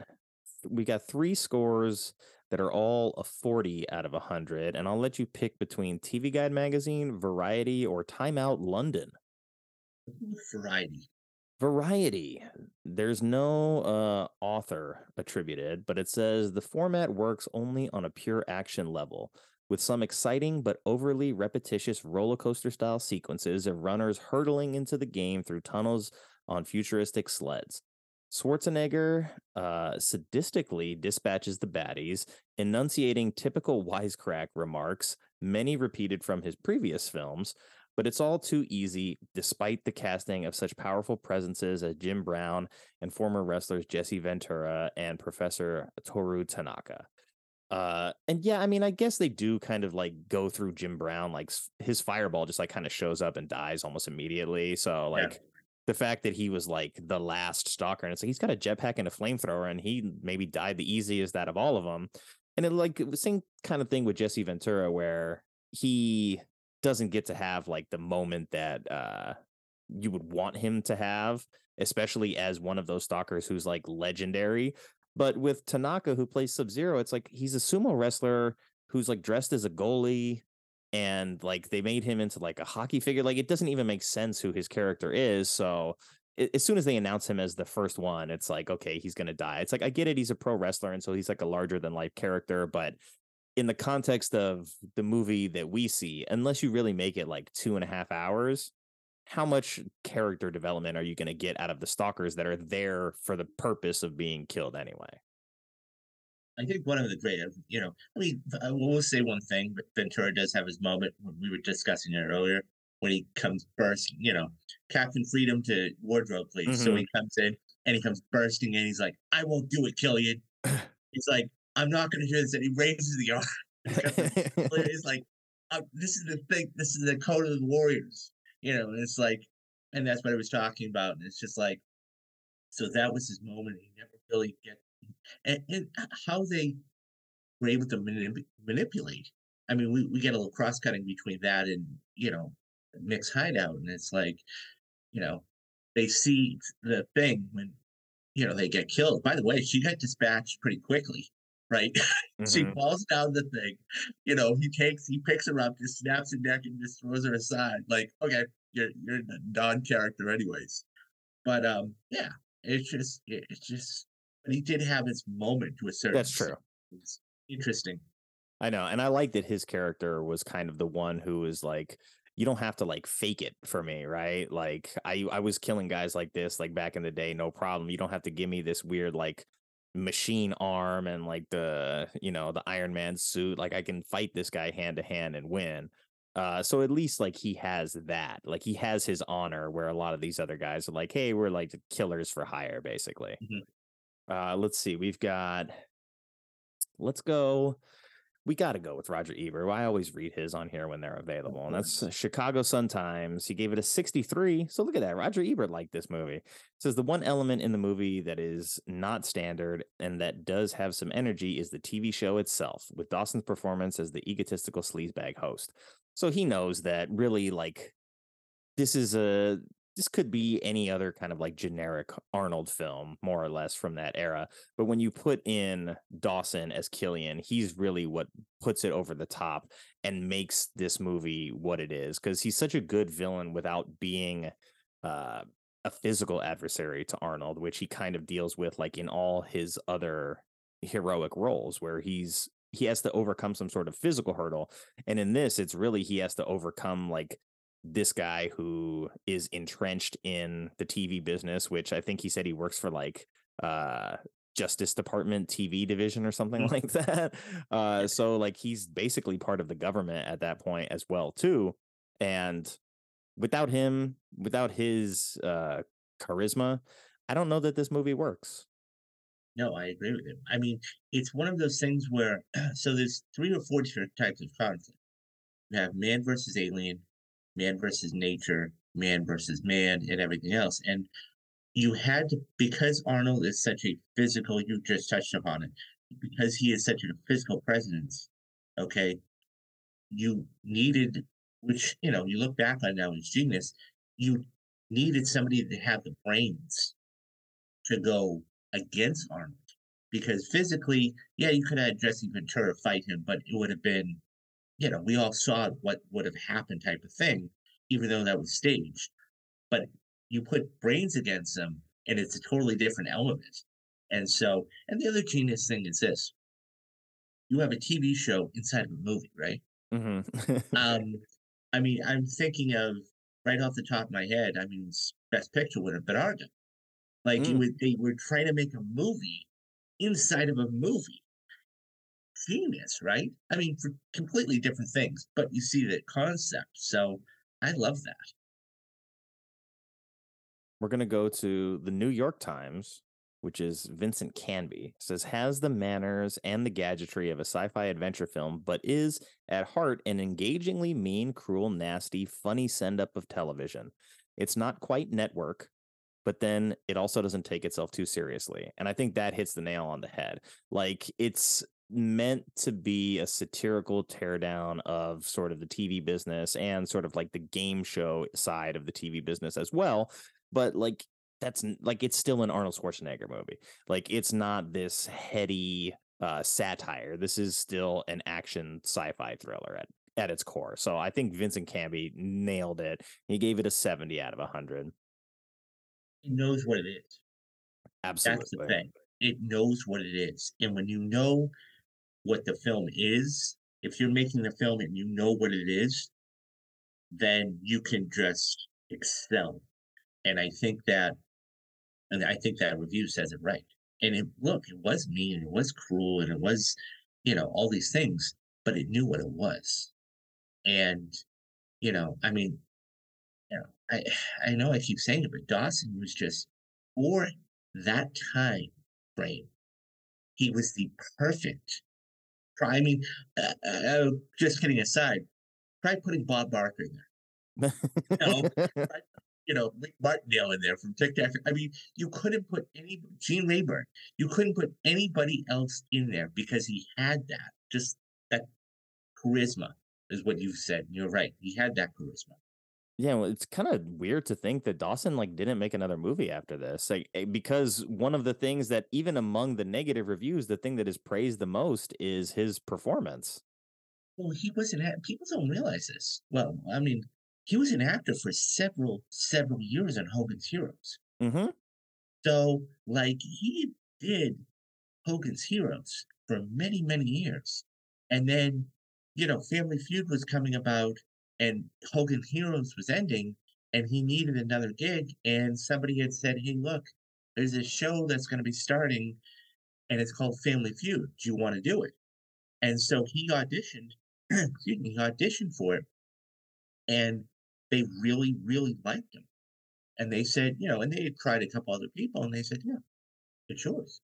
we got three scores that are all a 40 out of 100 and I'll let you pick between TV Guide magazine, Variety or Time Out London. Variety. Variety. There's no uh, author attributed, but it says the format works only on a pure action level, with some exciting but overly repetitious roller coaster style sequences of runners hurtling into the game through tunnels on futuristic sleds. Schwarzenegger uh, sadistically dispatches the baddies, enunciating typical wisecrack remarks, many repeated from his previous films, but it's all too easy despite the casting of such powerful presences as Jim Brown and former wrestlers Jesse Ventura and Professor Toru Tanaka. Uh, and yeah, I mean, I guess they do kind of like go through Jim Brown, like his fireball just like kind of shows up and dies almost immediately. So, Yeah. The fact that he was like the last stalker, and it's like he's got a jetpack and a flamethrower, and he maybe died the easiest out of all of them. And it like it same kind of thing with Jesse Ventura, where he doesn't get to have like the moment that uh you would want him to have, especially as one of those stalkers who's like legendary. But with Tanaka, who plays Sub Zero, it's like he's a sumo wrestler who's like dressed as a goalie and like they made him into like a hockey figure. Like it doesn't even make sense who his character is. So as soon as they announce him as the first one, it's like, okay, he's gonna die. It's like I get it, he's a pro wrestler, and so he's like a larger than life character, but in the context of the movie that we see, unless you really make it like two and a half hours, how much character development are you going to get out of the stalkers that are there for the purpose of being killed anyway? I think one of the great, you know, I mean, I will say one thing, but Ventura does have his moment when we were discussing it earlier when he comes bursting, you know, Captain Freedom to wardrobe, please. So Mhm. he comes in and he comes bursting in. He's like, I won't do it, Killian. He's like, I'm not going to do this. And he raises the arm. It's like, uh, this is the thing. This is the code of the warriors, you know. And it's like, and that's what I was talking about. And it's just like, so that was his moment. He never really get, and, and how they were able to manip- manipulate. I mean, we, we get a little cross cutting between that and you know Mick's hideout, and it's like, you know, they see the thing when you know they get killed. By the way, she got dispatched pretty quickly, right? she Mhm. falls down the thing. You know, he takes, he picks her up, just snaps her neck, and just throws her aside. Like, okay, you're you're a non-character, anyways. But um, yeah, it's just it's just. But he did have his moment to a certain. That's true. It's interesting. I know, and I like that his character was kind of the one who was like, you don't have to like fake it for me, right? Like I I was killing guys like this like back in the day, no problem. You don't have to give me this weird like machine arm and like the you know the Iron Man suit. Like I can fight this guy hand to hand and win. Uh, so at least like he has that, like he has his honor, where a lot of these other guys are like, hey, we're like killers for hire, basically. Mhm. Uh, let's see, we've got. Let's go we got to go with Roger Ebert. I always read his on here when they're available, and that's uh, Chicago Sun Times. He gave it a 63. So look at that. Roger Ebert liked this movie. It says the one element in the movie that is not standard and that does have some energy is the TV show itself, with Dawson's performance as the egotistical sleazebag host. So he knows that really, like, this is a this could be any other kind of like generic Arnold film, more or less from that era. But when you put in Dawson as Killian, he's really what puts it over the top and makes this movie what it is because he's such a good villain without being uh, a physical adversary to Arnold, which he kind of deals with like in all his other heroic roles, where he's he has to overcome some sort of physical hurdle. And in this, it's really he has to overcome like this guy who is entrenched in the TV business, which I think he said he works for like uh Justice Department TV division or something like that. Uh so like he's basically part of the government at that point as well too. And without him, without his uh charisma, I don't know that this movie works. No, I agree with him. I mean, it's one of those things where so there's three or four different types of conflict. You have man versus alien, man versus nature, man versus man, and everything else. And you had to because Arnold is such a physical, you just touched upon it, because he is such a physical presence, okay, you needed which, you know, you look back on now as genius, you needed somebody to have the brains to go against Arnold. Because physically, yeah, you could have had Jesse Ventura fight him, but it would have been, you know, we all saw what would have happened type of thing, even though that was staged. But you put brains against them, and it's a totally different element. And so, and the other genius thing is this you have a TV show inside of a movie, right? Mhm. Um, I mean, I'm thinking of right off the top of my head. I mean, Best Picture winner Bernardo. Like you Mm. would, they were trying to make a movie inside of a movie. Genius, right? I mean, for completely different things, but you see the concept. So I love that. We're going to go to the New York Times, which is Vincent Canby. Says has the manners and the gadgetry of a sci-fi adventure film, but is at heart an engagingly mean, cruel, nasty, funny send-up of television. It's not quite network, but then it also doesn't take itself too seriously. And I think that hits the nail on the head. Like it's meant to be a satirical teardown of sort of the TV business and sort of like the game show side of the TV business as well. But like that's like it's still an Arnold Schwarzenegger movie. Like it's not this heady uh satire. This is still an action sci-fi thriller at at its core. So I think Vincent Canby nailed it. He gave it a 70 out of 100. It knows what it is. Absolutely. That's the thing. It knows what it is. And when you know what the film is, if you're making the film and you know what it is, then you can just excel. And I think that, and I think that review says it right. And it look, it was mean, it was cruel, and it was, you know, all these things, but it knew what it was. And, you know, I mean, you know, I I know I keep saying it, but Dawson was just for that time frame, he was the perfect. I mean, uh, uh, just kidding aside, try putting Bob Barker in there. You know, Lee Martindale in there from Tic Tac. I mean, you couldn't put any Gene Rayburn. You couldn't put anybody else in there because he had that. Just that charisma is what you said. You're right. He had that charisma. Yeah, well, it's kind of weird to think that Dawson like didn't make another movie after this. Like eh, because one of the things that even among the negative reviews, the thing that is praised the most is his performance. Well, he was an act- people don't realize this. Well, I mean, he was an actor for several several years on Hogan's Heroes. Mm-hmm. So, like, he did Hogan's Heroes for many many years, and then you know, Family Feud was coming about, and Hogan Heroes was ending, and he needed another gig, and somebody had said, "Hey, look, there's a show that's going to be starting, and it's called Family Feud. Do you want to do it?" And so he auditioned. excuse me, he auditioned for it, and they really, really liked him. And they said, you know, and they had tried a couple other people, and they said, yeah, it's yours.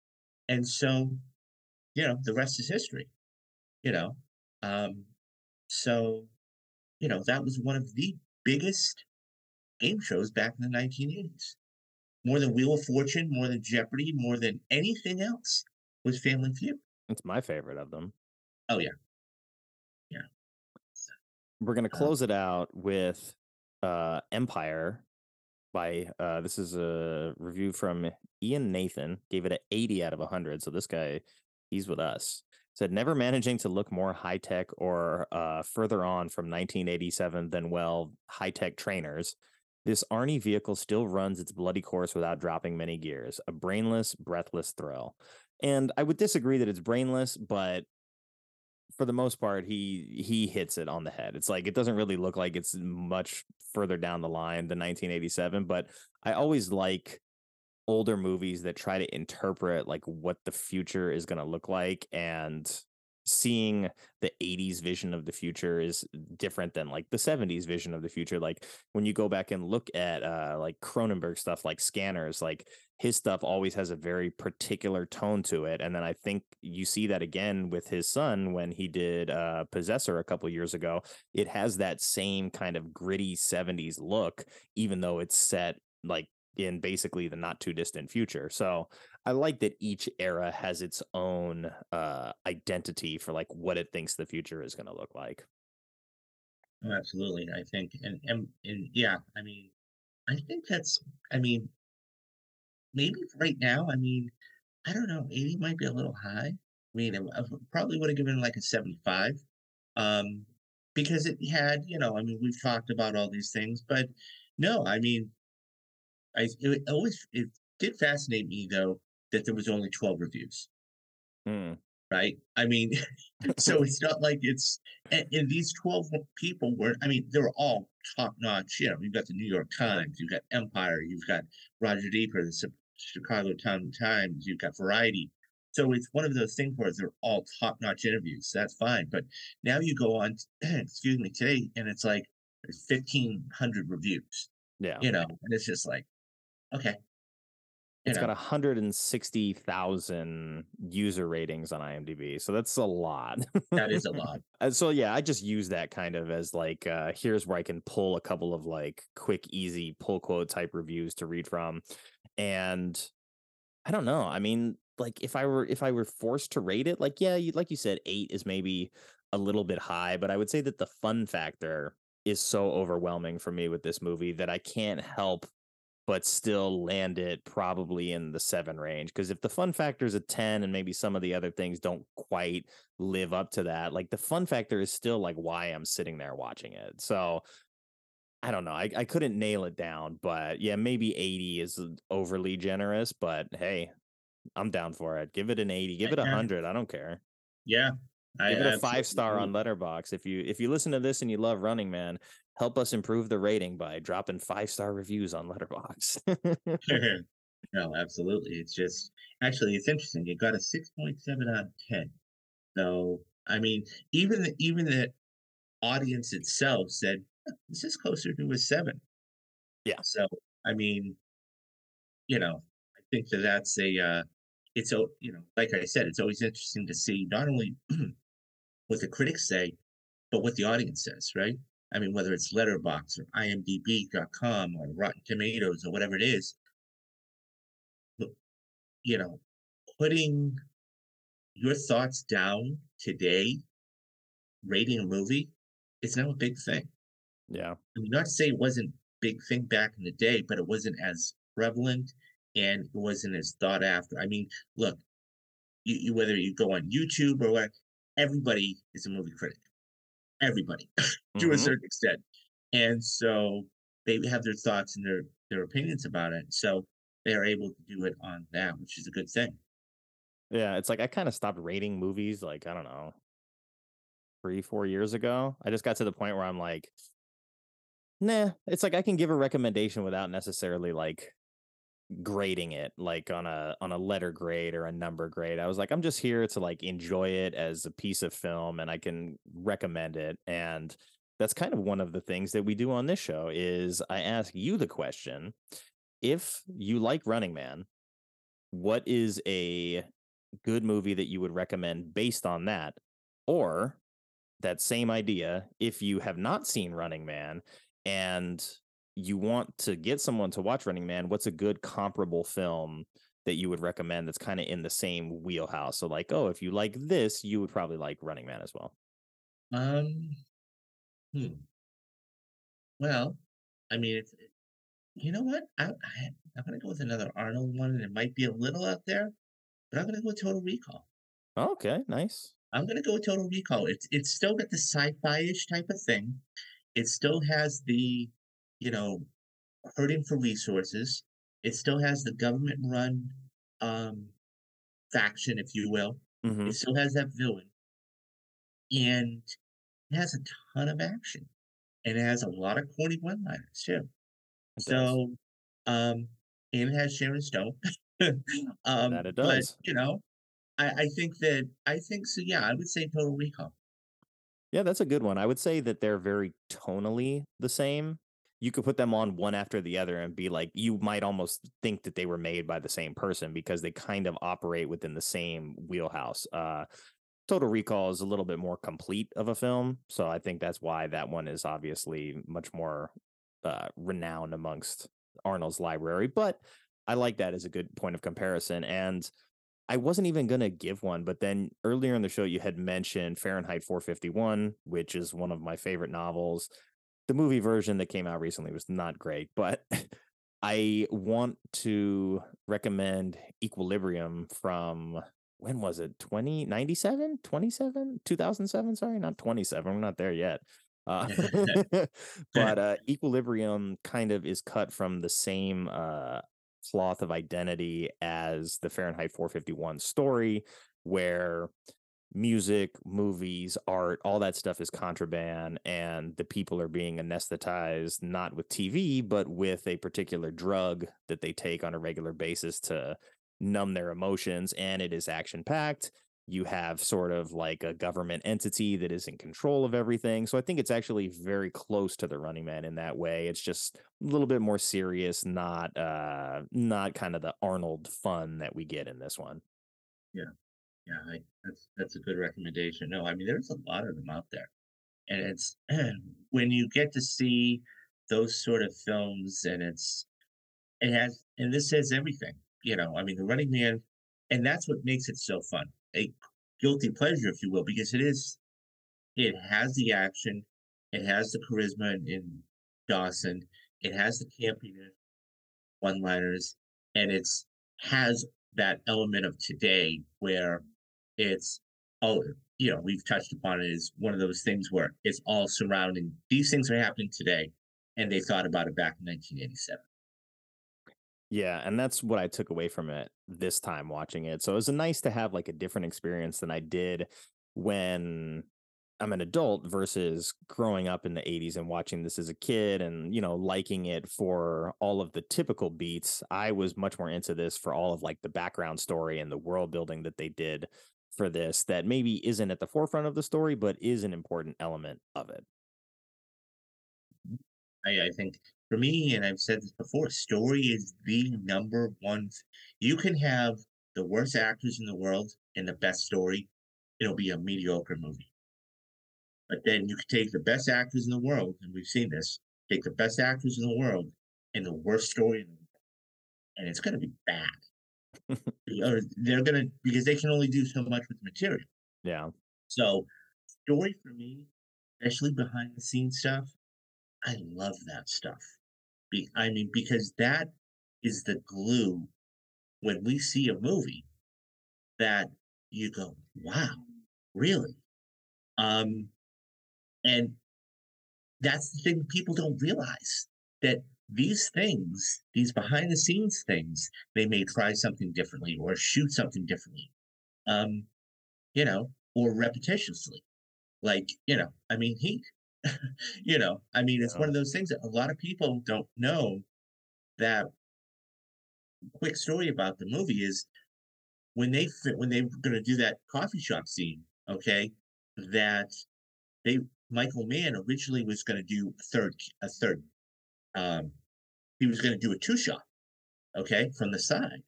And so, you know, the rest is history. You know, um, so, you know, that was one of the biggest game shows back in the 1980s. More than Wheel of Fortune, more than Jeopardy, more than anything else was Family Feud. It's my favorite of them. Oh yeah, Yeah. We're gonna Uh, close it out with uh Empire by uh this is a review from Ian Nathan, gave it an 80 out of 100. So this guy, he's with us. Said never managing to look more high tech or uh further on from 1987 than well high tech trainers. This Arnie vehicle still runs its bloody course without dropping many gears. A brainless, breathless thrill. And I would disagree that it's brainless, but for the most part, he he hits it on the head. It's like it doesn't really look like it's much further down the line than 1987, but I always like older movies that try to interpret like what the future is going to look like and seeing the 80s vision of the future is different than like the 70s vision of the future. Like when you go back and look at uh like cronenberg stuff like scanners like his stuff always has a very particular tone to it and then i think you see that again with his son when he did uh possessor a couple years ago. It has that same kind of gritty 70s look even though it's set like in basically the not too distant future so I like that each era has its own uh identity for like what it thinks the future is going to look like. Oh, absolutely. I think, and, and and yeah, I mean, I think that's, I mean, maybe right now, I mean, I don't know, 80 might be a little high. I mean, I, probably would have given like a 75. Um, because it had, you know, I mean, we've talked about all these things, but no, I mean, I it always it did fascinate me though that there was only 12 reviews, Hmm. right? I mean, so it's not like it's and, and these 12 people were i mean they were all top notch you know you've got the new york times you've got empire you've got roger deeper the chicago town times you've got variety so it's one of those things where they're all top notch interviews that's fine but now you go on excuse me today and it's like there's 1500 reviews Yeah. you know and it's just like okay you It's know, got 160,000 user ratings on IMDb. So that's a lot. that is a lot Uh, so yeah, I just use that kind of as like uh here's where I can pull a couple of like quick easy pull quote type reviews to read from. And I don't know. I mean, like if I were if I were forced to rate it, like yeah, you like you said 8 is maybe a little bit high, but I would say that the fun factor is so overwhelming for me with this movie that I can't help but still land it probably in the 7 range because if the fun factor is a 10 and maybe some of the other things don't quite live up to that, like the fun factor is still like why I'm sitting there watching it. So I don't know. I, I couldn't nail it down, but yeah, maybe 80 is uh, overly generous, but hey, I'm down for it. Give it an 80, give it a 100. I don't care. yeah I Give it a five star on Letterboxd. If you if you listen to this and you love Running Man, help us improve the rating by dropping five star reviews on Letterboxd. No, absolutely. It's just actually it's interesting. It got a 6.7 out of 10. So, I mean, even the even the audience itself said this is closer to a 7. Yeah. So, I mean, you know, I think that that's a uh it's a you know, like I said, it's always interesting to see not only what the critics say, but what the audience says, right? I mean, whether it's Letterboxd or IMDb.com or Rotten Tomatoes or whatever it is, you know, putting your thoughts down today, rating a movie, it's now a big thing. Yeah. I mean, not to say it wasn't big thing back in the day, but it wasn't as prevalent and it wasn't as thought after. I mean, look, you, you whether you go on YouTube or what, everybody is a movie critic. Everybody, to a Mhm. certain extent, and so they have their thoughts and their their opinions about it. So they are able to do it on that, which is a good thing. Yeah, it's like I kind of stopped rating movies like, I don't know, three, four years ago. I just got to the point where I'm like, nah, it's like I can give a recommendation without necessarily like grading it like on a on a letter grade or a number grade. I was like, I'm just here to like enjoy it as a piece of film and I can recommend it. And that's kind of one of the things that we do on this show is I ask you the question, if you like Running Man, what is a good movie that you would recommend based on that? Or that same idea, if you have not seen Running Man and you want to get someone to watch Running Man, what's a good comparable film that you would recommend that's kind of in the same wheelhouse? So, like, oh, if you like this, you would probably like Running Man as well. Um, hmm. Well, I mean, it's, it- you know what? I, I I'm gonna go with another Arnold one, and it might be a little out there, but I'm gonna go with Total Recall. Okay, nice. I'm gonna go with Total Recall. It's it's still got the sci-fi-ish type of thing. It still has the, you know, hurting for resources. It still has the government-run um faction, if you will. hmm It still has that villain, and it has a ton of action, and it has a lot of corny one-liners too. It does. So, um, and it has Sharon Stone. um, That it but does. you know, I, I think that I think so. Yeah, I would say Total Recall. Yeah, that's a good one. I would say that they're very tonally the same. You could put them on one after the other and be like, you might almost think that they were made by the same person because they kind of operate within the same wheelhouse. Uh, Total Recall is a little bit more complete of a film. So I think that's why that one is obviously much more uh, renowned amongst Arnold's library. But I like that as a good point of comparison. And I wasn't even going to give one, but then earlier in the show, you had mentioned Fahrenheit 451, which is one of my favorite novels. The movie version that came out recently was not great, but I want to recommend Equilibrium from when was it? 20 97 27 2007 sorry not 27 we're not there yet. Uh, but uh, equilibrium kind of is cut from the same uh, cloth of identity as the fahrenheit 451 story where music movies art all that stuff is contraband and the people are being anesthetized not with tv but with a particular drug that they take on a regular basis to numb their emotions and it is action packed you have sort of like a government entity that is in control of everything so i think it's actually very close to the running man in that way. It's just a little bit more serious not uh not kind of the arnold fun that we get in this one. Yeah, I, that's that's a good recommendation. No, I mean there's a lot of them out there, and it's when you get to see those sort of films, and it's it has and this has everything. You know, I mean the Running Man, and that's what makes it so fun. A guilty pleasure, if you will, because it is. It has the action, it has the charisma in, in Dawson, it has the campiness, one-liners, and it's has that element of today where it's oh you know we've touched upon it is one of those things where it's all surrounding these things are happening today and they thought about it back in 1987 Yeah, and that's what I took away from it this time watching it. So it was nice to have like a different experience than I did when I'm an adult versus growing up in the 80s and watching this as a kid and, you know, liking it for all of the typical beats. I was much more into this for all of like the background story and the world building that they did for this that maybe isn't at the forefront of the story, but is an important element of it. Mm-hmm. I, I think for me, and I've said this before, story is the number one. You can have the worst actors in the world and the best story, it'll be a mediocre movie. But then you can take the best actors in the world, and we've seen this, take the best actors in the world and the worst story in the world, and it's going to be bad. Or they're to, because they can only do so much with material. Yeah. So, story for me, especially behind the scenes stuff, I love that stuff. Be, I mean, because that is the glue when we see a movie that you go, wow, really? Um, and that's the thing people don't realize that these things, these behind the scenes things, they may try something differently or shoot something differently. Um, you know, or repetitiously. Like, you know, I mean, he, you know, I mean, it's one of those things that a lot of people don't know that quick story about the movie is when they when they were going to do that coffee shop scene, okay, that they Michael Mann originally was going to do a third a third um he was going to do a two shot, okay, from the side.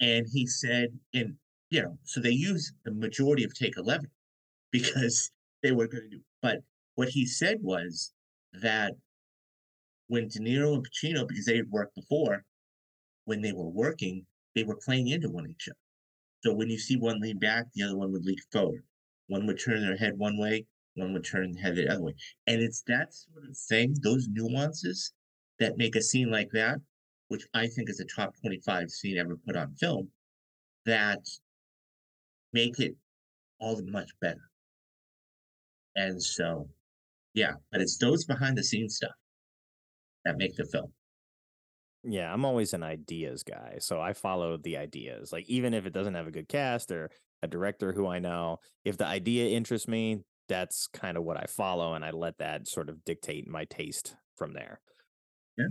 And he said in you know, so they used the majority of take 11 because they were going to do but what he said was that when De Niro and Pacino, because they had worked before, when they were working, they were playing into one each other. So when you see one lean back, the other one would lean forward. One would turn their head one way, one would turn their head the other way. And it's that sort of thing, those nuances that make a scene like that, which I think is a top 25 scene ever put on film, that make it all the much better. And so, yeah, but it's those behind the scenes stuff that make the film. Yeah, I'm always an ideas guy. So I follow the ideas. Like even if it doesn't have a good cast or a director who I know, if the idea interests me, that's kind of what I follow and I let that sort of dictate my taste from there. Yeah.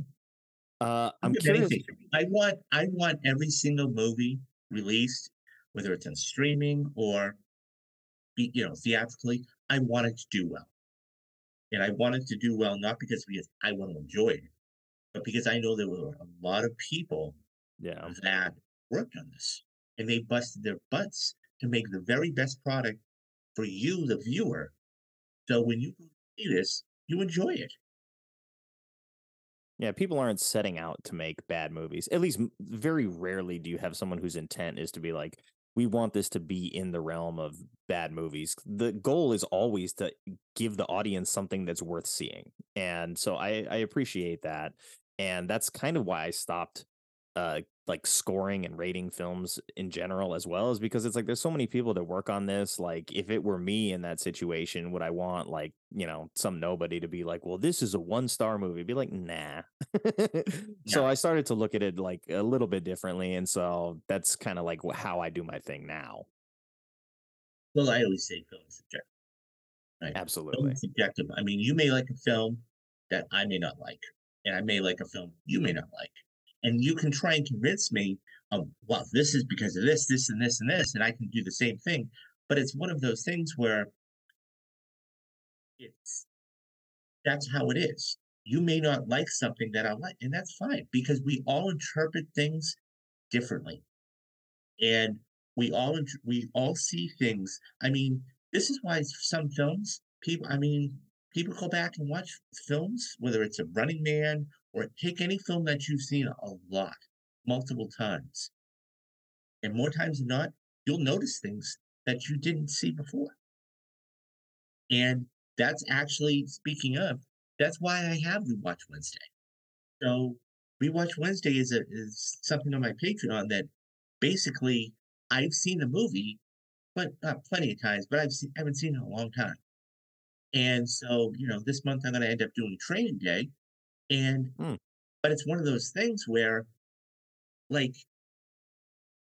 Uh I'm curious. I want I want every single movie released, whether it's on streaming or be, you know, theatrically, I want it to do well. And I want it to do well not because we I want to enjoy it, but because I know there were a lot of people Yeah. that worked on this and they busted their butts to make the very best product for you, the viewer. So when you go see this, you enjoy it. Yeah, people aren't setting out to make bad movies. At least very rarely do you have someone whose intent is to be like, we want this to be in the realm of bad movies. The goal is always to give the audience something that's worth seeing. And so I, I appreciate that. And that's kind of why I stopped uh like scoring and rating films in general as well is because it's like there's so many people that work on this like if it were me in that situation would i want like you know some nobody to be like well this is a one star movie be like nah so i started to look at it like a little bit differently and so that's kind of like how i do my thing now Well, I always say film is subjective. Right? Film absolutely is subjective. I mean, you may like a film that I may not like, and I may like a film you may not like. And you can try and convince me of, well, this is because of this, this, and this, and this, and I can do the same thing. But it's one of those things where it's that's how it is. You may not like something that I like, and that's fine because we all interpret things differently. And we all we all see things. I mean, this is why some films people. I mean, people go back and watch films, whether it's a Running Man or take any film that you've seen a lot, multiple times, and more times than not, you'll notice things that you didn't see before. And that's actually speaking of. That's why I have Rewatch Wednesday. So Rewatch Wednesday is a is something on my Patreon that basically I've seen the movie, but not plenty of times, but I've seen, haven't seen it in a long time. And so, you know, this month I'm going to end up doing training day, and Hmm. but it's one of those things where, like,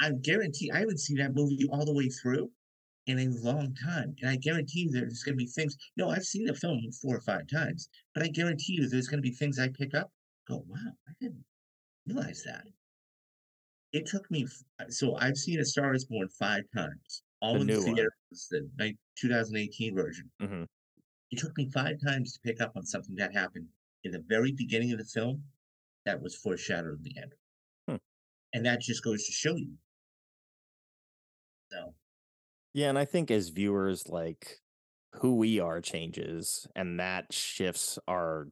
I guarantee I would see that movie all the way through, in a long time. And I guarantee you there's going to be things. No, I've seen the film four or five times, but I guarantee you there's going to be things I pick up. Go, wow, I didn't realize that. It took me. So I've seen A Star Is Born five times. All The in the new one. the 2018 version. Mhm. It took me five times to pick up on something that happened in the very beginning of the film that was foreshadowed in the end. Hmm. And that just goes to show you. So Yeah, and I think as viewers, like who we are changes, and that shifts our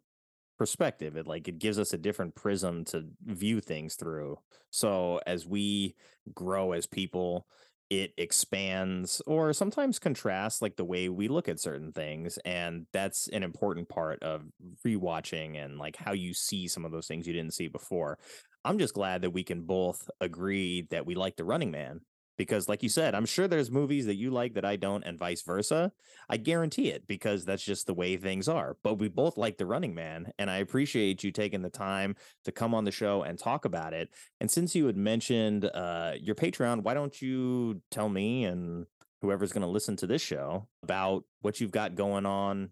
perspective. It like it gives us a different prism to view things through. So as we grow as people, it expands or sometimes contrasts like the way we look at certain things. And that's an important part of rewatching and like how you see some of those things you didn't see before. I'm just glad that we can both agree that we like the running man because like you said i'm sure there's movies that you like that i don't and vice versa i guarantee it because that's just the way things are but we both like the running man and i appreciate you taking the time to come on the show and talk about it and since you had mentioned uh, your patreon why don't you tell me and whoever's going to listen to this show about what you've got going on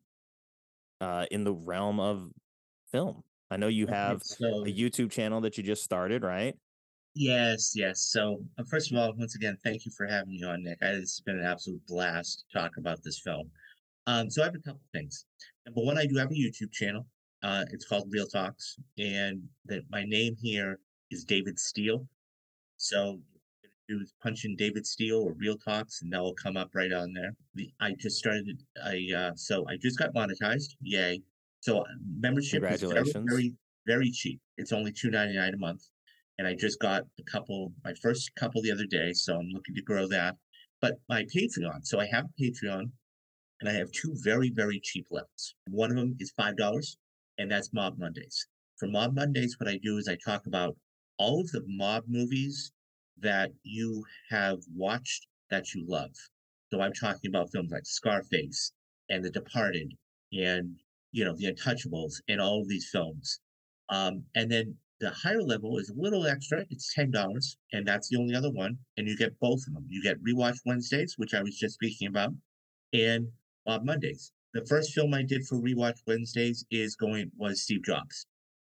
uh, in the realm of film? I know you have so a youtube channel that you just started right yes, yes. So uh, first of all, once again, thank you for having me on, Nick. I, it's been an absolute blast to talk about this film. Um, so I have a couple things. Number one, I do have a YouTube channel. Uh, it's called Reel Talks, and that my name here is David Steele. So do is punch in David Steele or Reel Talks, and that will come up right on there. The, I just started. I uh, so I just got monetized. Yay! So uh, membership is very, very, very cheap. It's only two ninety nine a month, and I just got a couple. My first couple the other day, so I'm looking to grow that. But my Patreon. So I have Patreon, and I have two very, very cheap levels. One of them is five dollars, and that's Mob Mondays. For Mob Mondays, what I do is I talk about all of the mob movies that you have watched that you love. So I'm talking about films like Scarface and The Departed and you know The Untouchables and all of these films. Um, and then the higher level is a little extra. It's ten dollars, and that's the only other one. And you get both of them. You get Rewatch Wednesdays, which I was just speaking about, and Mob Mondays. The first film I did for Rewatch Wednesdays is going was Steve Jobs.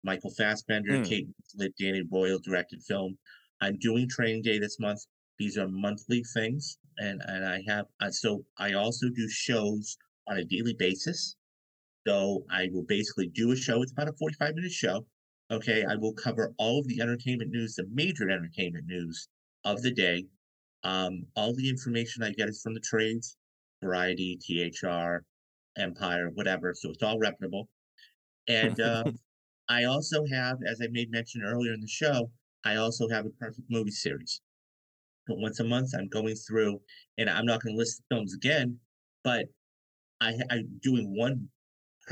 Michael Fassbender, Hmm. Kate Winslet, Danny Boyle directed film. I'm doing Training Day this month. These are monthly things, and and I have uh, so I also do shows on a daily basis. So I will basically do a show. It's about a 45 minute show. Okay, I will cover all of the entertainment news, the major entertainment news of the day. Um, all the information I get is from the trades, Variety, THR, Empire, whatever. So it's all reputable. And uh, I also have, as I made mention earlier in the show, I also have a perfect movie series. But once a month, I'm going through, and I'm not going to list the films again, but I, I'm doing one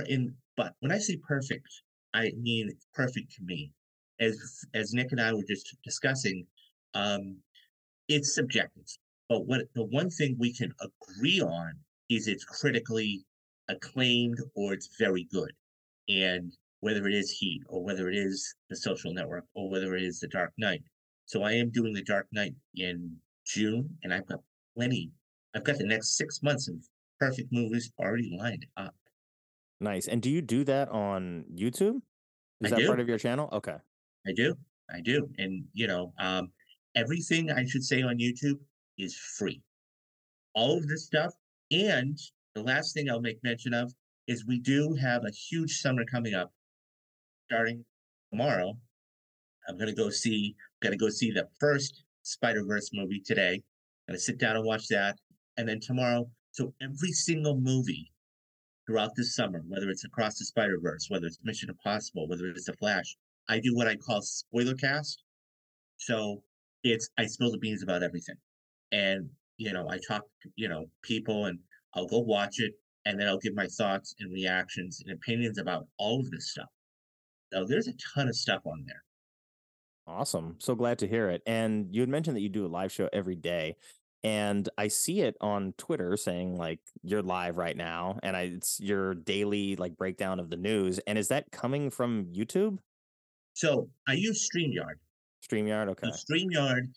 in. But when I say perfect, I mean perfect to me. As as Nick and I were just discussing, um, it's subjective. But what the one thing we can agree on is it's critically acclaimed or it's very good. And whether it is Heat or whether it is The Social Network or whether it is The Dark Knight. So I am doing The Dark Knight in June, and I've got plenty. I've got the next six months of perfect movies already lined up. Nice. And do you do that on YouTube? Is I that do. part of your channel? Okay. I do. I do. And you know, um, everything I should say on YouTube is free. All of this stuff. And the last thing I'll make mention of is we do have a huge summer coming up starting tomorrow. I'm gonna go see Gonna go see the first Spider-Verse movie today. I'm Gonna sit down and watch that. And then tomorrow, so every single movie throughout this summer, whether it's Across the Spider Verse, whether it's Mission Impossible, whether it's The Flash, I do what I call spoiler cast. So it's I spill the beans about everything, and you know I talk you know people, and I'll go watch it, and then I'll give my thoughts and reactions and opinions about all of this stuff. So there's a ton of stuff on there. Awesome. So glad to hear it. And you had mentioned that you do a live show every day. And I see it on Twitter saying like you're live right now and I it's your daily like breakdown of the news. And is that coming from YouTube? So I use StreamYard. StreamYard? Okay. So StreamYard.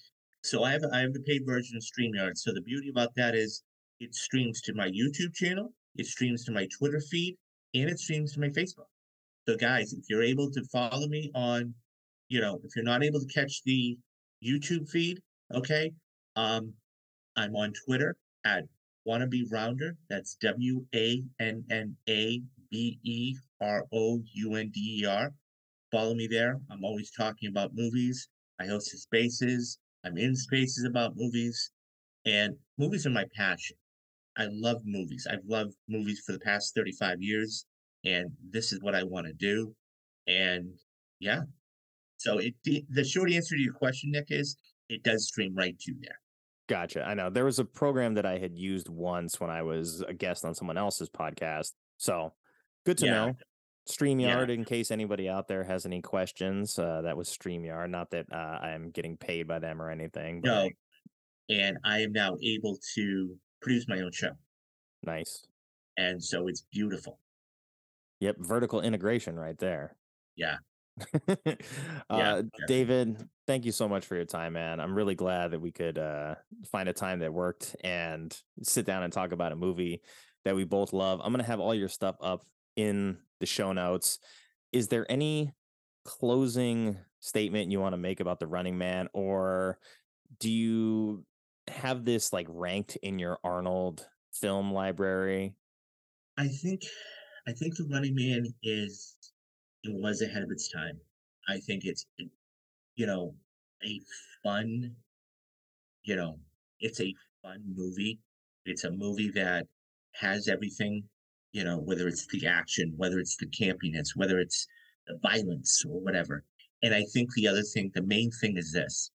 So I have I have the paid version of StreamYard. So the beauty about that is it streams to my YouTube channel, it streams to my Twitter feed, and it streams to my Facebook. So, guys, if you're able to follow me on, you know, if you're not able to catch the YouTube feed, okay, um, I'm on Twitter at wannabe rounder. That's W A N N A B E R O U N D E R. Follow me there. I'm always talking about movies. I host spaces. I'm in spaces about movies, and movies are my passion. I love movies. I've loved movies for the past 35 years, and this is what I want to do. And yeah, so it the short answer to your question, Nick, is it does stream right to there. Gotcha. I know there was a program that I had used once when I was a guest on someone else's podcast. So good to Yeah. know. StreamYard, in case anybody out there has any questions, uh, that was StreamYard. Not that uh, I'm getting paid by them or anything. But No, and I am now able to produce my own show, nice. and so it's beautiful. Yep, vertical integration right there. Yeah. uh. David, thank you so much for your time, man. I'm really glad that we could uh, find a time that worked and sit down and talk about a movie that we both love. I'm going to have all your stuff up in the show notes. Is there any closing statement you want to make about the running man, or do you have this like ranked in your Arnold film library? I think I think the Running Man is it was ahead of its time. I think it's you know a fun you know it's a fun movie. It's a movie that has everything, you know, whether it's the action, whether it's the campiness, whether it's the violence or whatever. And I think the other thing, the main thing is this.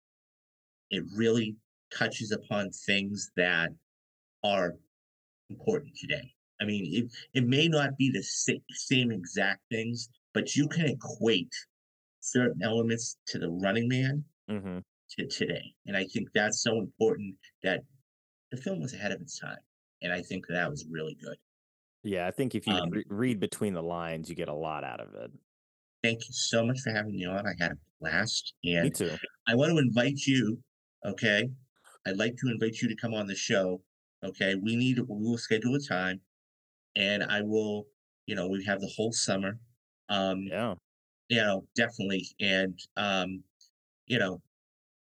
It really touches upon things that are important today. I mean, it, it may not be the same exact things, but you can equate certain elements to the running man Mm-hmm. to today. And I think that's so important that the film was ahead of its time. And I think that was really good. Yeah, I think if you Um, re- read between the lines, you get a lot out of it. Thank you so much for having me on. I had a blast. Me And too. I want to invite you, okay? I'd like to invite you to come on the show. Okay. We need, we will schedule a time and I will, you know, we have the whole summer. Um, Yeah. you know, definitely. And, um, you know,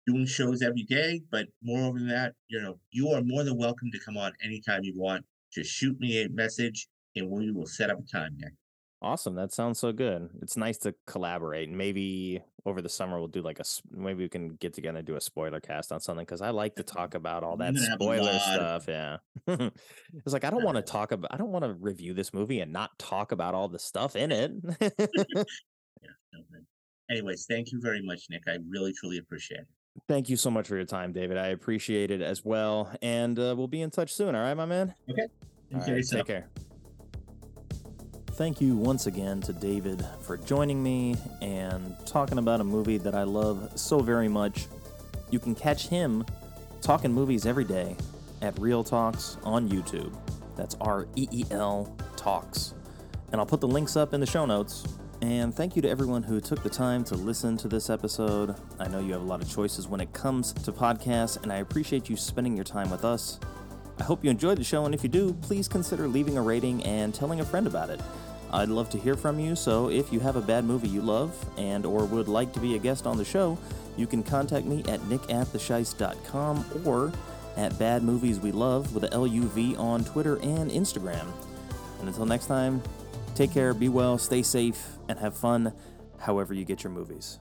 doing shows every day, but moreover than that, you know, you are more than welcome to come on anytime you want. Just shoot me a message and we will set up a time there. Awesome. That sounds so good. It's nice to collaborate. and Maybe over the summer we'll do like a, maybe we can get together and do a spoiler cast on something because I like to talk about all that gonna have a spoiler stuff. Yeah. it's like I don't want to talk about I don't want to review this movie and not talk about all the stuff in it. No, Anyways, thank you very much, Nick. I really, truly appreciate it. Thank you so much for your time, David. I appreciate it as well. And uh, we'll be in touch soon. All right, my man? Okay, right, take care. Thank you once again to David for joining me and talking about a movie that I love so very much. You can catch him talking movies every day at Reel Talks on YouTube. That's R E E L Talks. And I'll put the links up in the show notes. And thank you to everyone who took the time to listen to this episode. I know you have a lot of choices when it comes to podcasts, and I appreciate you spending your time with us. I hope you enjoyed the show, and if you do, please consider leaving a rating and telling a friend about it. I'd love to hear from you, so if you have a bad movie you love and or would like to be a guest on the show, you can contact me at nickatthesheist.com or at Bad Movies We Love with a L-U-V on Twitter and Instagram. And until next time, take care, be well, stay safe, and have fun however you get your movies.